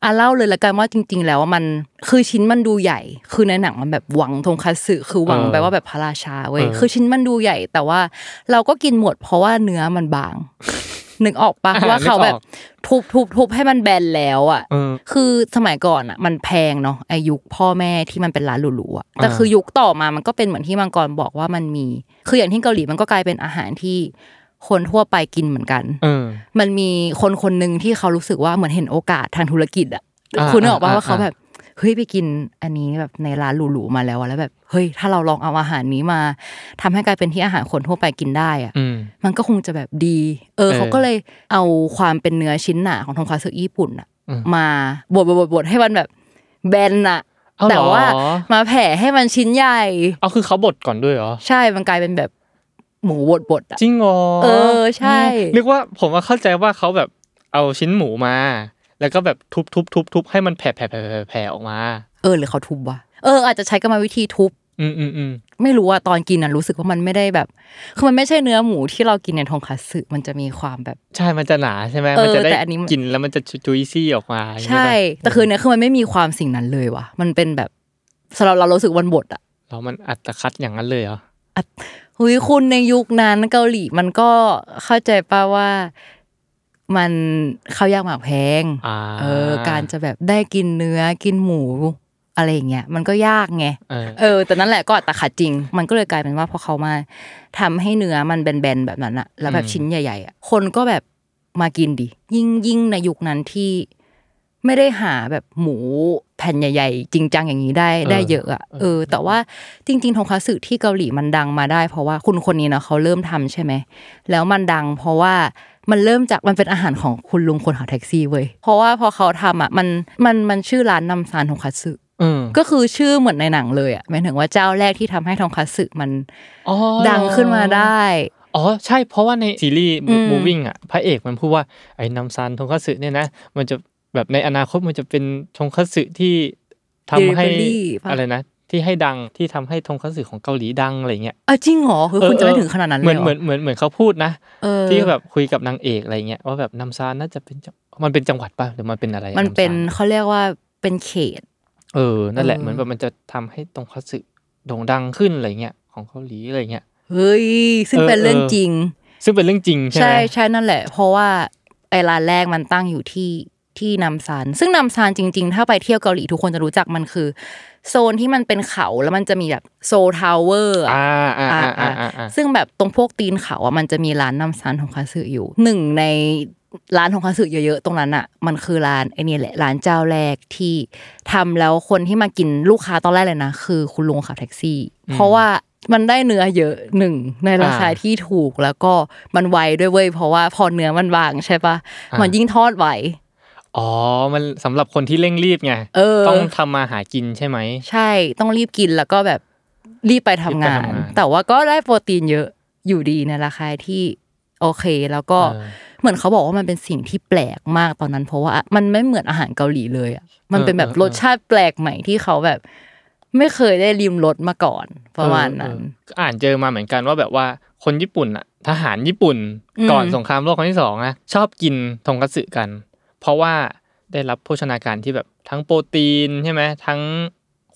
อะเล่าเลยละกันว่าจริง ๆ แล้วว่ามันคือชิ้นมันดูใหญ่ คือในหนังมันแบบหวังทงคัตสึคือหวังเออแปลว่าแบบพระราชาเว้ยเออคือชิ้นมันดูใหญ่ แต่ว่าเราก็กินหมด เพราะว่าเนื้อมันบางนึกออกปะอ่าว่าเขาแบบนึกออกทุบทุบทุบให้มันแบนแล้วอะเออคือสมัยก่อนอะ มันแพงเนาะไอายุคพ่อแม่ที่มันเป็นร้านหรูๆอะแต่อ่าคือยุคต่อมามันก็เป็นเหมือนที่มังกรบอกว่ามันมี คืออย่างที่เกาหลีมันก็กลายเป็นอาหารที่ คนทั่วไปกินเหมือนกันเออมันมีคนคนหนึ่งที่เขารู้สึกว่าเหมือนเห็นโอกาสทางธุรกิจอะอ่าคุณนึกออกป่ะอ่าว่าเขาอ่าแบบเฮ้ยไปกินอันนี้แบบในร้านหรูๆมาแล้วอะแล้วแบบเฮ้ยถ้าเราลองเอาอาหารนี้มาทำให้กลายเป็นที่อาหารคนทั่วไปกินได้อะอืมมันก็คงจะแบบดีเออเออเขาก็เลยเอาความเป็นเนื้อชิ้นหนาของทงคัตสึญี่ปุ่นอะอืมมาบดบดบดบดให้มันแบบแบนอะเอาเหรอแต่ว่ามาแผ่ให้มันชิ้นใหญ่เอาคือเขาบดก่อนด้วยเหรอใช่มันกลายเป็นแบบ หมูบดบดๆอะจริงเหรอเออใช่ นึกว่าผมว่าเข้าใจว่าเขาแบบเอาชิ้นหมูมา แล้วก็แบบทุบทุบทุบทุบให้มันแผ่แผ่แผ่แผ่แผ่ออกมา เออหรือเขาทุบวะเอออาจจะใช้กรรมวิธีทุบ อืมอืมอืมไม่รู้ว่าตอนกินน่ะรู้สึกว่ามันไม่ได้แบบคือมันไม่ใช่เนื้อหมูที่เรากินในทงคัตสึมันจะมีความแบบ ใช่มันจะหนาใช่ไหมเออมันจะได้แต่อันนี้มันกินแล้วมันจะจุยซี่ออกมาอย่างเงี้ยใช่ป่ะแต่คือเนี้ยคือมันไม่มีความสิ่งนั้นเลยว่ะมันเป็นแบบสำหรับเราเรารู้สึกวันบดอะแล้วมันอัตคัดอย่างนั้นเลยเหรอ หุยคุณในยุคนั้นเกาหลีมันก็เข้าใจป่าว่ามันข้าวยากหมากแพงอ่าเออ การจะแบบได้กินเนื้อกินหมูอะไรอย่างเงี้ยมันก็ยากไงเออเออแต่นั่นแหละก็อัตขัดจริง มันก็เลยกลายเป็นว่าพอเขามาทำให้เนื้อมันแบนๆแบบนั้นอะแล้วแบบอืมชิ้นใหญ่ๆอะคนก็แบบมากินดิยิ่งยิ่งในยุคนั้นที่ไม่ได้หาแบบหมู แผ่นใหญ่ๆ จริงจังอย่างนี้ได้ได้เยอะอะเออ แต่ว่าจริง ๆทงคัตสึที่เกาหลีมันดังมาได้ เพราะว่าคุณคนนี้เนาะเขาเริ่มทำใช่ไหมแล้วมันดังเพราะว่ามันเริ่มจากมันเป็นอาหารของคุณลุงคนขับแท็กซี่เว้ยเพราะว่าพอเขาทำอะมันมันมันชื่อร้านนำซานทงคัตสึเออก็คือชื่อเหมือนในหนังเลยอะหมายถึงว่าเจ้าแรกที่ทำให้ทองคัตสึมันอ๋อดังขึ้นมาได้อ๋อใช่เพราะว่าในซีรีส์อืมมูวิ่งอะพระเอกมันพูดว่าไอ้นำซานทงคัตสึเนี่ยนะ มันจะ แบบในอนาคตมันจะเป็นทงคัตสึที่ทำให้ Delivery ปะอะไรนะ ที่ให้ดังที่ทำให้ทงคัตสึของเกาหลีดังอะไรเงี้ยเออจริงเหรอคือคุณจะไม่ถึงขนาดนั้นเหเลมือยนเหรอเหมือนเหมือนเหมือนเขาพูดนะเออที่แบบคุยกับนางเอกอะไรเงี้ยว่าแบบนำซานน่าจะเป็นจังมันเป็นจังหวัดป่ะหรือมันเป็นอะไรอะมันเป็นำซาเขาเรียกว่าเป็นเขต เออนั่นแหละเออเหมือนแบบมันจะทำให้ตรงคัตสึโด่งดังขึ้นอะไรเงี้ยของเกาหลีอะไรเงี้ยเฮ้ยซึ่งเออเป็นเรื่องเออจริง ซึ่งเป็นเรื่องจริงใช่ไหมใช่ใช่นั่นแหละ เพราะว่าไอ้ร้านแรกมันตั้งอยู่ที่ ที่นำซานซึ่งนำซานจริง ๆ ถ้าไปเที่ยวเกาหลีทุกคนจะรู้จักมันคือ โซนที่มันเป็นเขาแล้วมันจะมีแบบโซล Tower อ่าอ่าอ่าอ่าอ่าอ่าซึ่งแบบตรงพวกตีนเขาอะมันจะมีร้านนำซานทงคัตสึอยู่หนึ่งในร้านทงคัตสึเยอะๆตรงนั้นอะ มันคือร้านไอ้นี่แหละร้านเจ้าแรกที่ทำแล้วคนที่มากินลูกค้าตอนแรกเลยนะ คือคุณลุงขับแท็กซี่ เพราะว่ามันได้เนื้อเยอะหนึ่งในราคาอ่าที่ถูกแล้วก็มันไวด้วยเว้ยเพราะว่าพอเนื้อมันบางใช่ปะอ่ามัมันยิ่งทอดไว อ๋อ มันสำหรับคนที่เร่งรีบไงเออต้องทำมาหากินใช่ไหม ใช่ ต้องรีบกินแล้วก็แบบรีบไปทำงานรีบไปทำงาน แต่ว่าก็ได้โปรตีนเยอะอยู่ดีในราคาที่โอเค แล้วก็เออเหมือนเขาบอกว่ามันเป็นสิ่งที่แปลกมากตอนนั้น เพราะว่ามันไม่เหมือนอาหารเกาหลีเลยอะ มันเป็นแบบเออเออรสชาติแปลกใหม่ที่เขาแบบ ไม่เคยได้ริมรสมาก่อนประมาณนั้นเออเอออ่านเจอมาเหมือนกันว่าแบบว่าคนญี่ปุ่นอะทหารญี่ปุ่นอืมก่อนสงครามโลกครั้งที่สองนะชอบกินทงคัตสึกัน เพราะว่าได้รับโภชนาการที่แบบทั้งโปรตีนใช่ไหมทั้ง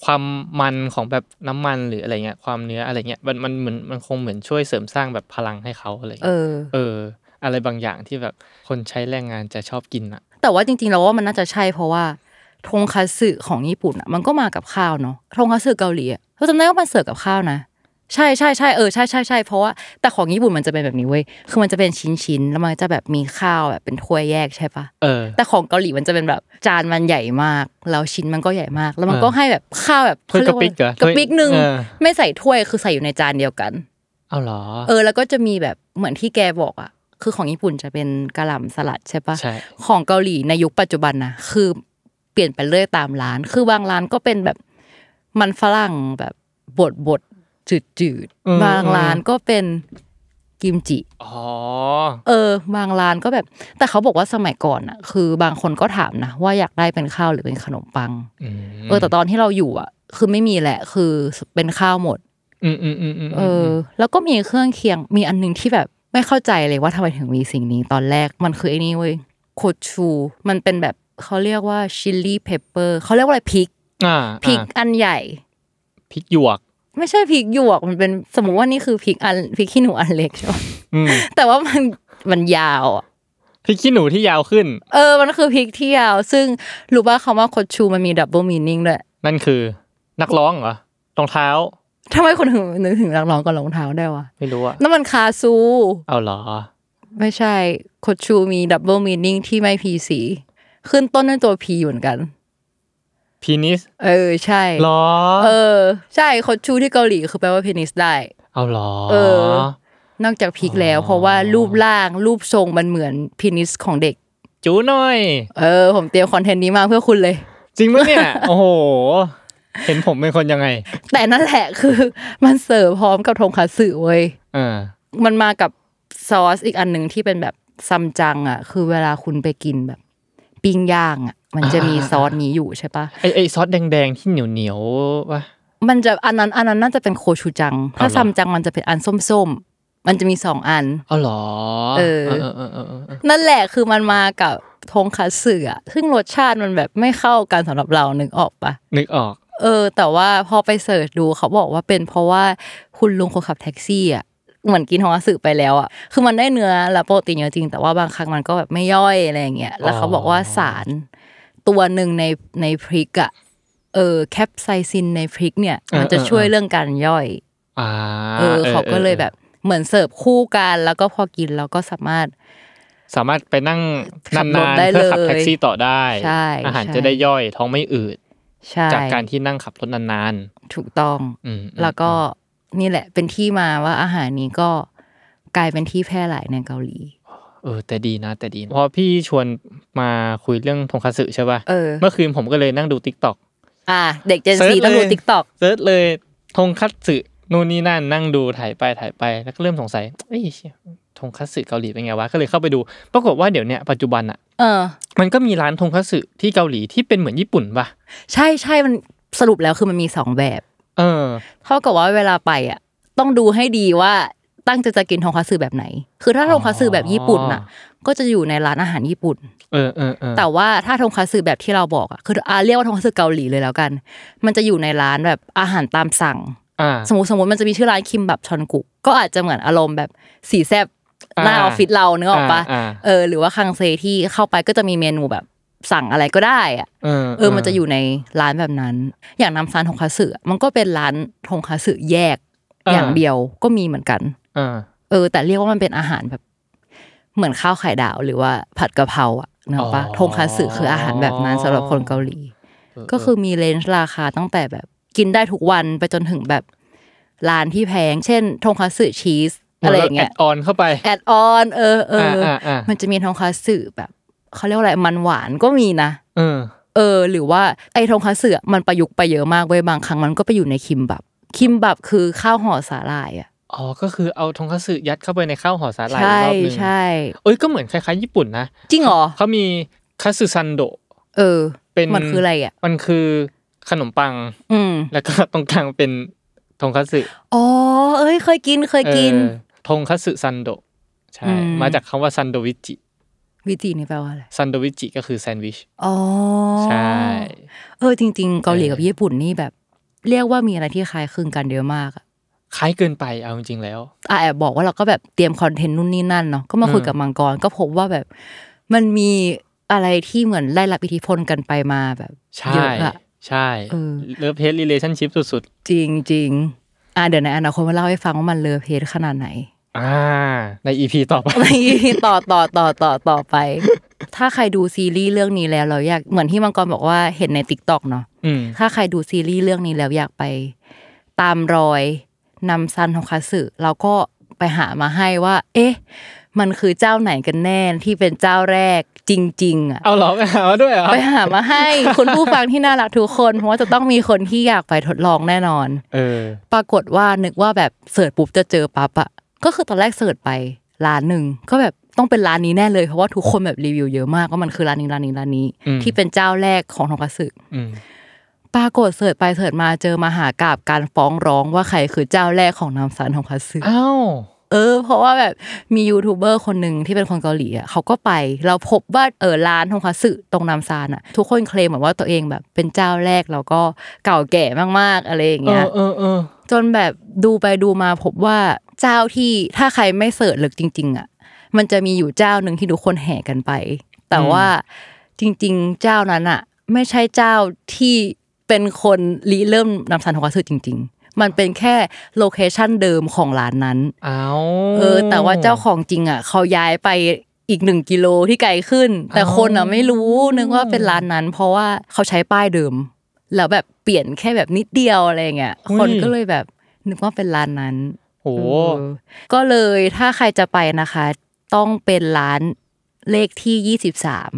ความมันของแบบน้ำมันหรืออะไรเงี้ยความเนื้ออะไรเงี้ยมันมันเหมือนมันคงเหมือนช่วยเสริมสร้างแบบพลังให้เขาอะไรเอเงี้ยอเออ อะไรบางอย่างที่แบบคนใช้แรงงานจะชอบกินอะแต่ว่าจริงๆเราว่ามันน่าจะใช่เพราะว่าทงคัตสึของญี่ปุ่นอะมันก็มากับข้าวเนาะทงคัตสึเกาหลีอะเราจำได้ว่ามันเสิร์ฟกับข้าวนะ ใช่ใช่ใช่เออใช่ใช่ใช่เพราะว่าแต่ของญี่ปุ่นมันจะเป็นแบบนี้เว้ยคือมันจะเป็นชิ้นชิ้นๆแล้วมันจะแบบมีข้าวแบบเป็นถ้วยแยกใช่ปะเออแต่ของเกาหลีมันจะเป็นแบบจานมันใหญ่มากแล้วชิ้นมันก็ใหญ่มาก แล้วมันก็เออให้แบบข้าวแบบถ้วยกระปิกเหรอกระปิกหนึ่งถ้วยเออไม่ใส่ถ้วยคือใส่อยู่ในจานเดียวกันเอาเหรอเออ แล้วก็จะมีแบบเหมือนที่แกบอกอะคือของญี่ปุ่นจะเป็นกะหล่ำสลัดใช่ปะใช่ของเกาหลีในยุคปัจจุบันนะคือเปลี่ยนไปเรื่อยตามร้าน คือบางร้านก็เป็นแบบมันฝรั่งแบบบดบด จืดจืดๆอืมบางร้านก็เป็นกิมจิอ๋อเออ บางร้านก็แบบ แต่เขาบอกว่าสมัยก่อนอะ คือบางคนก็ถามนะว่าอยากได้เป็นข้าวหรือเป็นขนมปังอืมเออแต่ตอนที่เราอยู่อะ คือไม่มีแหละ คือเป็นข้าวหมดอืมอืมอืมอืมเออ แล้วก็มีเครื่องเคียงมีอันหนึงที่แบบไม่เข้าใจเลยว่าทำไมถึงมีสิ่งนี้ตอนแรกมันคือไอ้นี่เว้ยโคชู มันเป็นแบบเขาเรียกว่า chili pepper เขาเรียกว่าอะไรพริกอ่าพริกอ่าอันใหญ่พริกหยวก ไม่ใช่พริกหยวกมันเป็นสมมติว่านี่คือพริกอันพริกขี้หนูอันเล็กใช่ปะอืมแต่ว่ามันมันยาวอะพริกขี้หนูที่ยาวขึ้น เออ มันคือพริกที่ยาว ซึ่งรู้ว่าคำว่าโคชูมันมี double meaning ด้วย นั่นคือ นักร้องเหรอรองเท้าทำไมคนถึงนึกถึงนักร้องกับรองเท้าได้วะไม่รู้อะนั่นมันคาซู เอาเหรอ ไม่ใช่โคชูมี double meaning ที่ไม่พีสีขึ้นต้นด้วยตัว P เหมือนกัน penis เออใช่หรอ เออ ใช่โคชูที่เกาหลีคือแปลว่า penis ได้ เอาเหรอ เออ นอกจากพริกแล้ว เพราะว่ารูปร่างรูปทรงมันเหมือน penis ของเด็ก จู๋หน่อย เออ ผมเตรียมคอนเทนต์นี้มาเพื่อคุณเลย จริงปะเนี่ย โอ้โห เห็นผมเป็นคนยังไง แต่นั่นแหละคือ มันเสิร์ฟพร้อมกับทงคัตสึเว้ยเออมันมากับซอสอีกอันหนึ่งที่เป็นแบบซัมจังอะ คือเวลาคุณไปกินแบบ ปิ้งย่างอะมันจะมีซอสนี้อยู่ใช่ปะไอไอซอสแดงๆที่เหนียวเหนียวๆวะมันจะอันนั้นอันนั้นน่าจะเป็นโคชูจัง ถ้าเอาเหรอซัมจังมันจะเป็นอันส้มๆมันจะมีสองอันเอาเหรอเออเออเออเออเออเออนั่นแหละคือมันมากับทงคัตสึอะซึ่งรสชาติมันแบบไม่เข้ากันสำหรับเรานึกออกปะนึกออก เออ แต่ว่าพอไป search ดูเขาบอกว่าเป็นเพราะว่าคุณลุงคนขับแท็กซี่อะ เหมือนกินทงคัตสึไปแล้วอะคือมันได้เนื้อและโปรตีนเยอะจริง แต่ว่าบางครั้งมันก็แบบไม่ย่อยอะไรอย่างเงี้ยแล้วเขาบอกว่าสารตัวหนึ่งในในพริกอะเออแคปไซซินในพริกเนี่ย มันจะช่วยเรื่องการย่อยอ่าเออเขาก็เลยแบบเหมือนเสิร์ฟคู่กันแล้วก็พอกินแล้วก็สามารถ สามารถไปนั่งขับรถนานได้ๆเพื่อขับเลยแท็กซี่ต่อได้ใช่อาหารใช่จะได้ย่อยท้องไม่อืดใช่จากการที่นั่งขับรถนานถูกต้องๆอืมแล้วก็ นี่แหละ เป็นที่มาว่าอาหารนี้ก็กลายเป็นที่แพร่หลายในเกาหลี เออ แต่ดีนะ แต่ดีนะพอพี่ชวนมาคุยเรื่องทงคัตสึใช่ป่ะเออเมื่อคืนผมก็เลยนั่งดู TikTokอะเด็ก Gen Z search ต้องดูเลย TikTok search เลยทงคัตสึนู่นนี่นั่นนั่งดูถ่ายไปถ่ายไปแล้วก็เริ่มสงสัยเอ้ยเชี่ยทงคัตสึเกาหลีเป็นไงวะก็เลยเข้าไปดู ปรากฏว่าเดี๋ยวเนี้ยปัจจุบันอะเออ มันก็มีร้านทงคัตสึที่เกาหลีที่เป็นเหมือนญี่ปุ่นป่ะใช่ใช่มันสรุปแล้วคือมันมีสองแบบ เออเท่ากับว่าเวลาไปอะ ต้องดูให้ดีว่าตั้งใจจะกินทงคัตสึแบบไหน คือถ้าทงคัตสึแบบญี่ปุ่นน่ะ ก็จะอยู่ในร้านอาหารญี่ปุ่น เออเออเออแต่ว่าถ้าทงคัตสึแบบที่เราบอกอะ คืออาเรียกว่าทงคัตสึเกาหลีเลยแล้วกัน มันจะอยู่ในร้านแบบอาหารตามสั่งอ่าสมมติสมมติมันจะมีชื่อร้านคิมแบบชอนกุ ก็อาจจะเหมือนอารมณ์แบบสีแซบหน้าอ่าออฟฟิศเราเนื้อออกปะอ่าอ่าเออ หรือว่าคังเซที่เข้าไปก็จะมีเมนูแบบ สั่งอะไรก็ได้อะเออเออ มันจะอยู่ในร้านแบบนั้น อย่างน้ำซานทงคัตสึอะมันก็เป็นร้านทงคัตสึแยกอย่างเดียวก็มีเหมือนกันอ่าเออ แต่เรียกว่ามันเป็นอาหารแบบ เหมือนข้าวไข่ดาวหรือว่าผัดกะเพราอะเนกอะปะทงคัตสึคืออาหารแบบนั้นสำหรับคนเกาหลี ก็คือมีเลนส์ราคาตั้งแต่แบบกินได้ทุกวันไปจนถึงแบบร้านที่แพง เช่นทงคัตสึชีสอะไรอย่างเงี้ย add-on เข้าไป add-on เออเออออ่าอ่ามันจะมีทงคัตสึแบบ เขาเรียกว่าอะไรมันหวานก็มีนะเออ เออ หรือว่าไอ้ทงคัตสึอะมันประยุกต์ไปเยอะมากเว้ยบางครั้งมันก็ไปอยู่ในคิมบับ คิมบับคือข้าวห่อสาหร่ายอะอ๋อ ก็คือเอาทงคัตสึยัดเข้าไปในข้าวห่อสาหร่ายอีกใช่รอบหนึ่งใช่เอ้ยก็เหมือนคล้ายๆ ญี่ปุ่นนะจริงเหรอเขามีคัตสึซันโดะเออ เป็นมันคืออะไรอะ มันคือขนมปัง อืมแล้วก็ตรงกลางเป็นทงคัตสึอ๋อ เอ้ยเคยกินเคยกินเออทงคัตสึซันโดะใช่อืมมาจากคำว่าซันโดวิจิ วิจินี่แปลว่าอะไรซันโดวิจิก็คือแซนด์วิชอ๋อใช่เออจริง ๆ เกาหลีกับเออญี่ปุ่นนี่แบบ เรียกว่ามีอะไรที่คล้ายคลึงกันเยอะมากอะคล้ายเกินไปเอาจริงๆแล้วอะแอบบอกว่าเราก็แบบเตรียมคอนเทนต์นู่นนี่นั่นเนาะก็มาคุยอืมกับมังกรก็พบว่าแบบมันมีอะไรที่เหมือนได้รับอิทธิพลกันไปมาแบบใช่เยอะอะใช่เออ love-hate relationship สุดจริงจริงๆอะเดี๋ยวในอนาคตมาเล่าให้ฟังว่ามัน love-hate ขนาดไหนๆ อ่า ใน EP ต่อไปใน EP ต่อต่อต่อต่อต่อไป ถ้าใครดูซีรีส์เรื่องนี้แล้วเราอยากเหมือนที่มังกรบอกว่าเห็นใน TikTok เนาะอืมถ้าใครดูซีรีส์เรื่องนี้แล้วอยากไป ตามรอยนัมซันทงคัตสึเราก็ไปหามาให้ว่า เอ๊ะ มันคือเจ้าไหนกันแน่ที่เป็นเจ้าแรกจริง ๆอะเอาเหรอไปหามาด้วยเหรอไปหามาให้คุณผู้ฟังที่น่ารักทุกคนเพราะว่าจะต้องมีคนที่อยากไปทดลองแน่นอน เออ ปรากฏว่านึกว่าแบบ search ปุ๊บจะเจอปั๊บอะ ก็คือตอนแรก search ไปร้านหนึ่งก็แบบต้องเป็นร้านนี้แน่เลยเพราะว่าทุกคนแบบรีวิวเยอะมากว่ามันคือร้านนี้ร้านนี้ร้านนี้อืมที่เป็นเจ้าแรกของทงคัตสึอืมปรากฏ search ไป search มาเจอมหากาพย์การฟ้องร้องว่าใครคือเจ้าแรกของนัมซันทงคัตสึอ้าวเออเพราะว่าแบบมียูทูบเบอร์คนหนึ่งที่เป็นคนเกาหลีอะเขาก็ไป เราพบว่าเออร้านทงคัตสึตรงนามซานอะ ทุกคนเคลมแบบว่าตัวเองแบบเป็นเจ้าแรกแล้วก็เก่าแก่มากๆอะไรอย่างเอเงี้ยอเออเออจนแบบดูไปดูมาพบว่า เจ้าที่ถ้าใครไม่เสิร์ชลึกจริง ๆ อะ มันจะมีอยู่เจ้าหนึ่งที่ทุกคนแห่กันไป แต่ว่าจริง ๆ เจ้านั้นอะ ไม่ใช่เจ้าที่เป็นคนริเริ่มนำสันทวัตสึจริง ๆ มันเป็นแค่location เดิมของร้านนั้นเอาเออ แต่ว่าเจ้าของจริงอะ เขาย้ายไปอีกหนึ่งกิโลที่ไกลขึ้น แต่คนอะไม่รู้นึกว่าเป็นร้านนั้น เพราะว่าเขาใช้ป้ายเดิม แล้วแบบเปลี่ยนแค่แบบนิดเดียวอะไรเงี้ยคนก็เลยแบบนึกว่าเป็นร้านนั้น โอ้เออก็เลยถ้าใครจะไปนะคะ ต้องเป็นร้านเลขที่ยี่สิบสาม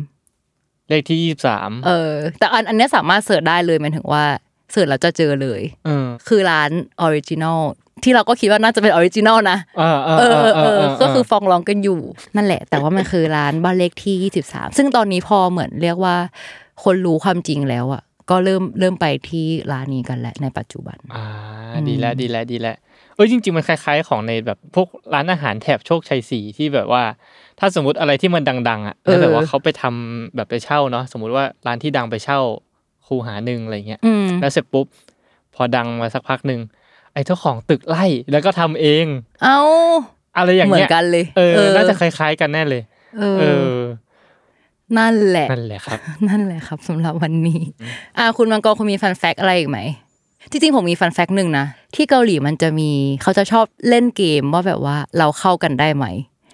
เลขที่ยี่สิบสามเออ แต่อันอันเนี้ยสามารถ search ได้เลยหมายถึงว่าsearch แล้วจะเจอเลยเออคือร้าน original ที่เราก็คิดว่าน่าจะเป็น original นะเออเอเอออเอเอออเอเอออก็คือฟ้องร้องกันอยู่ นั่นแหละ แต่ว่ามันคือร้านบ้านเลขที่ยี่สิบสามซึ่งตอนนี้พอเหมือนเรียกว่า คนรู้ความจริงแล้วอะก็เริ่มเริ่มไปที่ร้านนี้กันแหละในปัจจุบัน อ่า ดีแล้วดีแล้วดีแล้ว เอ้ยจริง ๆ มันคล้ายๆ ของในแบบพวกร้านอาหารแถบโชคชัยสี่ที่แบบว่า ถ้าสมมติอะไรที่มันดัง ๆ อะแล้วแบบว่าเขาไปทำแบบไปเช่าเนาะสมมุติว่าร้านที่ดังไปเช่าคูหาหนึ่งอะไรเงี้ยอืมแล้วเสร็จปุ๊บ พอดังมาสักพักหนึ่งไอ้เจ้าของตึกไล่แล้วก็ทำเอง เอาอะไรอย่างเหมือเงี้นยกันเลย เออน่าจะคล้าย ๆ กันแน่เลยเอเอออ นั่นแหละ นั่นแหละครับ นั่นแหละครับสำหรับวันนี้ อ่า คุณมังกรคุณมีฟันแฟกอะไรอีกไหมที่ จริงผมมีฟันแฟกหนึ่งนะที่เกาหลีมันจะมีเขาจะชอบเล่นเกมว่าแบบว่าเราเข้ากันได้ไหม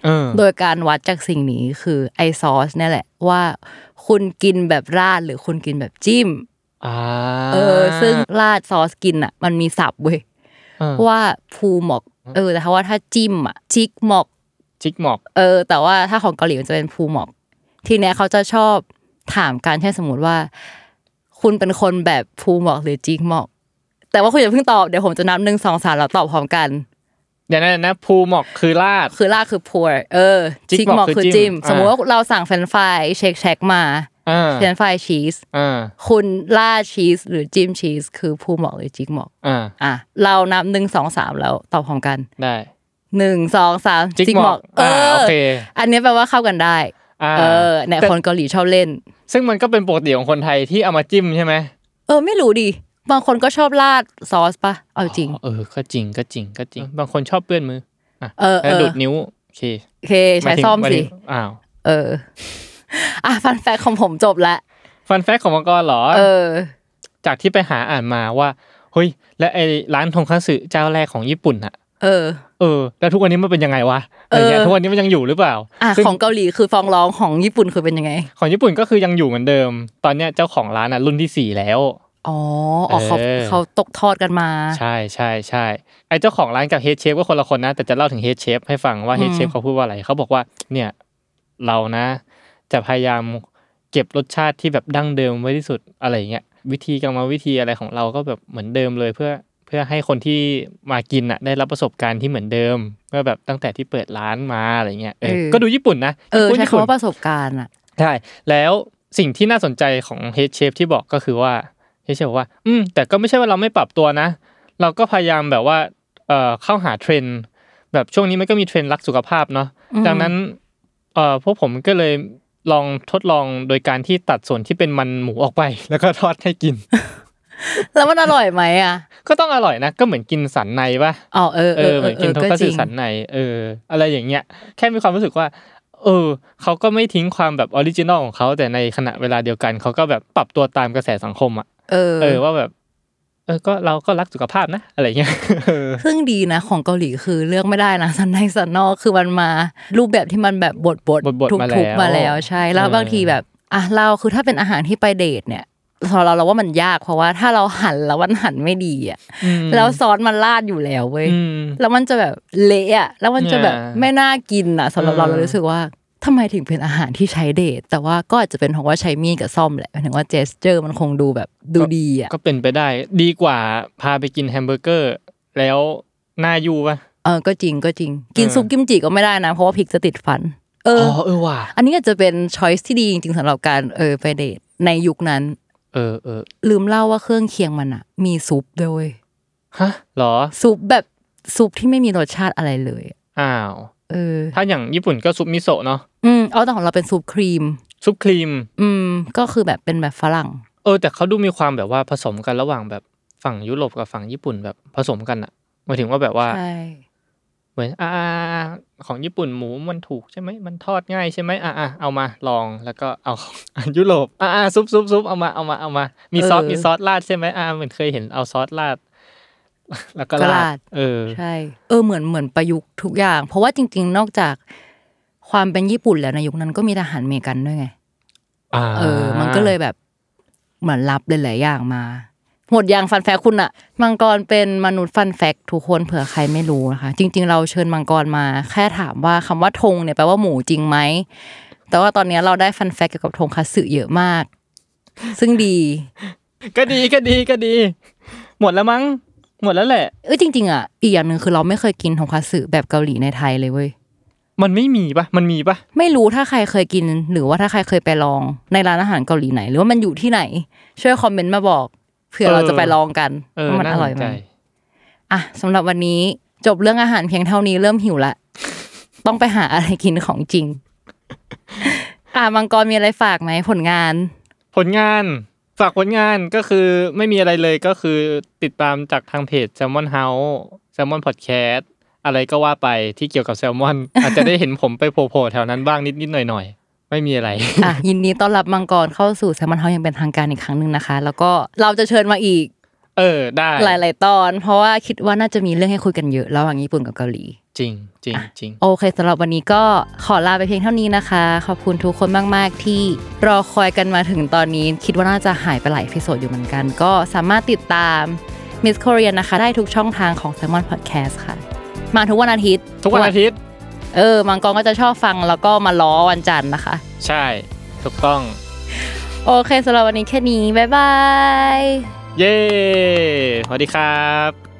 เออโดยการวัดจากสิ่งนี้คือไอซอสเนี่ยแหละว่าคุณกินแบบราดหรือคุณกินแบบจิ้มอ่าเออ ซึ่งราดซอสกินอะ มันมีศัพท์เว้ยเออว่าพูหมอก เออแต่ถ้าว่าถ้าจิ้มอะจิกหมอกจิกหมอก เออ แต่ว่าถ้าของเกาหลีมันจะเป็นพูหมอก ทีเนี้ยเขาจะชอบถามการเช่นสมมติว่า คุณเป็นคนแบบพูหมอกหรือจิกหมอก แต่ว่าคุณอย่าเพิ่งตอบเดี๋ยวผมจะนับหนึ่งสองสามแล้วตอบพร้อมกันเดี๋ยวนะนะพูหมอกคือลาดคือลากคือพูเออจิกจิกหหมมออกกคือคือจิ้จิ้มมสมมุติว่าเราสั่งเฟรนช์ฟรายเชคเชคมาอ่าเฟรนช์ฟรายชีสอ่าคุณราดชีสหรือจิ้มชีสคือพูหมอกหรือจิกหมอกอ่าอะเรานับหนึ่งสองสามแล้วตอบพร้อมกันได้หนึ่งสองสามจิกหมอกเออ่าอโอเคอันเนี้ยแปลว่าเข้ากันได้อ่าเออเนี่ยแต่คนเกาหลีชอบเล่น ซึ่งมันก็เป็นปกติของคนไทยที่เอามาจิ้มใช่ไหมเออไม่รู้ดิ บางคนก็ชอบราดซอสปะเอาจริง เออ ก็จริงก็จริงก็จริง บางคนชอบเปื้อนมืออะเออแล้วเออดูดนิ้วโอเคโอเคใช้หายถึงซ่อมหายสิถึงอ้าวเออ อะฟันแฟกของผมจบละฟันแฟกของมังกรเหรอ เออ จากที่ไปหาอ่านมาว่าเฮ้ย และไอ้ร้านทงคัตสึเจ้าแรกของญี่ปุ่นอะเออ เออ แล้วทุกวันนี้มันเป็นยังไงวะอะไรเงี้ยเออทุกวันนี้มันยังอยู่หรือเปล่าอะซึ่ของเกาหลีคือฟ้องร้องของญี่ปุ่นคือเป็นยังไง ของญี่ปุ่นก็คือยังอยู่เหมือนเดิม ตอนเนี้ยเจ้าของร้านอะรุ่นที่สี่แล้ว อ๋ออ๋อเขาเออเขาตกทอดกันมา ใช่ใช่ใช่ไอ้เจ้าของร้านกับเฮดเชฟก็คนละคนนะ แต่จะเล่าถึงเฮดเชฟให้ฟังว่าอืมเฮดเชฟเขาพูดว่าอะไรเขาบอกว่าเนี่ยเรานะ จะพยายามเก็บรสชาติที่แบบดั้งเดิมไว้ที่สุดอะไรอย่างเงี้ยวิธีกรรมวิธีอะไรของเราก็แบบเหมือนเดิมเลยเพื่อพื่อให้คนที่มากินอะ ได้รับประสบการณ์ที่เหมือนเดิมเมื่อแบบตั้งแต่ที่เปิดร้านมาอะไรเงี้ยเออเออก็ดูญี่ปุ่นนะเออญี่ปุ่นใช้ญี่ปุ่นคำว่าประสบการณ์อะใช่แล้วสิ่งที่น่าสนใจของ head chef ที่บอกก็คือว่า head chef บอกว่า อืมแต่ก็ไม่ใช่ว่าเราไม่ปรับตัวนะ เราก็พยายามแบบว่าเอ่อเข้าหาเทรนด์แบบช่วงนี้มันก็มีเทรนด์รักสุขภาพเนาะอืมดังนั้นเอ่อพวกผมก็เลยลองทดลองโดยการที่ตัดส่วนที่เป็นมันหมูออกไป แล้วก็ทอดให้กิน แล้วมันอร่อยไหมอะ ก็ต้องอร่อยนะ ก็เหมือนกินสันในปะอ๋อเออเอเอออเหมือนกินโทก็คัตจสึริงสันในเออ อะไรอย่างเงี้ย แค่มีความรู้สึกว่า เออเขาก็ไม่ทิ้งความแบบ original ของเขาแต่ในขณะเวลาเดียวกันเขาก็แบบปรับตัวตามกระแสสังคมอะ เออเออว่าแบบ เออก็เราก็รักสุขภาพนะ อะไรเงี้ยเออซึ่งดีนะ ของเกาหลีคือเลือกไม่ได้นะสันในสันนอกคือมันมา รูปแบบที่มันแบบบดบดบดๆทุกมาทุกแล้วมาแล้วใช่แล้วเออบางทีแบบอะเราคือถ้าเป็นอาหารที่ไปเดทเนี่ยสำหรับเราเราว่ามันยากเพราะว่าถ้าเราหั่นแล้วมันหั่นไม่ดีอะอืมแล้วซอสมันราดอยู่แล้วเว้ยอืมแล้วมันจะแบบเละอะแล้วมันจะแบบเนี่ยไม่น่ากินอะสำหรับเราเออเรารู้สึกว่า ทำไมถึงเป็นอาหารที่ใช้เดท แต่ว่าก็อาจจะเป็นเพราะว่าใช้มีดกับส้อมแหละหมายถึงว่า gesture มันคงดูแบบดูดีอะก็เป็นไปได้ ดีกว่าพาไปกินแฮมเบอร์เกอร์ แล้วหน้ายูป่ะเออก็จริงก็จริง กินเออซุปกิมจิก็ไม่ได้นะเพราะว่าพริกจะติดฟัน เออ๋ออเออว่ะอันนี้อาจจะเป็น choice ที่ดีจริงๆสำหรับการเออไปเดทในยุคนั้น เออเออลืมเล่าว่าเครื่องเคียงมันอะมีซุปด้วยเวยฮะเหรอซุปแบบซุปที่ไม่มีรสชาติอะไรเลยอะอ้าวเออ ถ้าอย่างญี่ปุ่นก็ซุปมิโซะเนาะ อืมเอาแต่ของเราเป็นซุปครีม ซุปครีม อืม ก็คือแบบเป็นแบบฝรั่ง เออ แต่เขาดูมีความแบบว่าผสมกันระหว่างแบบฝั่งยุโรปกับฝั่งญี่ปุ่นแบบผสมกันอะหมายถึงว่าแบบว่าใช่เหมือนอ่าของญี่ปุ่นหมูมันถูกใช่ไหมมันทอดง่ายใช่ไหมอ่าอ่าเอามาลองแล้วก็เอาของยุโรปอ่าอ่าซุปซุปซุปเอามาเอามาเอามา มีซอสมีซอสราดใช่ไหมอ่าเหมือนเคยเห็นเอาซอสราดแล้วก็ราด เออ ใช่ เออเหมือนเหมือนประยุกต์ทุกอย่าง เพราะว่าจริง ๆ นอกจาก ความเป็นญี่ปุ่นแล้วในยุคนั้นก็มีทหารอเมริกันด้วยไงอ่าเออ มันก็เลยแบบเหมือนรับหลายๆอย่างมาหมดอย่างฟันแฟกคุณอะมังกรเป็นมนุษย์ฟันแฟกทุกคนเผื่อใครไม่รู้นะคะ จริง ๆ เราเชิญมังกรมา แค่ถามว่าคำว่าธงเนี่ยแปลว่าหมูจริงไหมแต่ว่าตอนนี้เราได้ฟันแฟกเกี่ยวกับธงคัตสึเยอะมาก ซึ่งดี ก็ดีก็ดีก็ดี หมดแล้วมั้งหมดแล้วแหละเออจริง ๆอะอีกอย่างหนึ่งคือเราไม่เคยกินธงคัตสึแบบเกาหลีในไทยเลยเว้ย มันไม่มีปะมันมีปะไม่รู้ถ้าใครเคยกิน หรือว่าถ้าใครเคยไปลองในร้านอาหารเกาหลีไหน หรือว่ามันอยู่ที่ไหน ช่วยคอมเมนต์มาบอกเผื่อเราจะไปลองกันเออว่ามันน่าอสร่อยนไหใจมอะสำหรับวันนี้จบเรื่องอาหารเพียงเท่านี้เริ่มหิวละต้องไปหาอะไรกินของจริง อะมังกรมีอะไรฝากไหมผลงาน ผลงานฝากผลงานก็คือไม่มีอะไรเลยก็คือติดตามจากทางเพจ Salmon House Salmon Podcast อะไรก็ว่าไปที่เกี่ยวกับแซลมอน อาจจะได้เห็นผมไปโผล่ๆแถวนั้นบ้างนิดๆหน่อยๆไม่มีอะไรอะยินดีต้อนรับมังกรเข้าสู่แซมมอนเฮายังเป็นทางการอีกครั้งหนึ่งนะคะ แล้วก็เราจะเชิญมาอีก เออได้หลาย ๆ ตอน เพราะว่าคิดว่าน่าจะมีเรื่องให้คุยกันเยอะระหว่างญี่ปุ่นกับเกาหลี จริงจริงจริงโอเคสำหรับวันนี้ก็ขอลาไปเพียงเท่านี้นะคะ ขอบคุณทุกคนมาก ๆ ที่รอคอยกันมาถึงตอนนี้ คิดว่าน่าจะหายไปหลาย episode อยู่เหมือนกัน ก็สามารถติดตาม Miss Korean นะคะ ได้ทุกช่องทางของ Salmon Podcast ค่ะ มาทุกวันอาทิตย์ ทุกวันอาทิตย์ เออ มังกรก็จะชอบฟังแล้วก็มาล้อวันจันทร์นะคะ ใช่ ถูกต้อง โอเคสำหรับวันนี้แค่นี้ บ๊ายบาย เย้สวัสดีครับ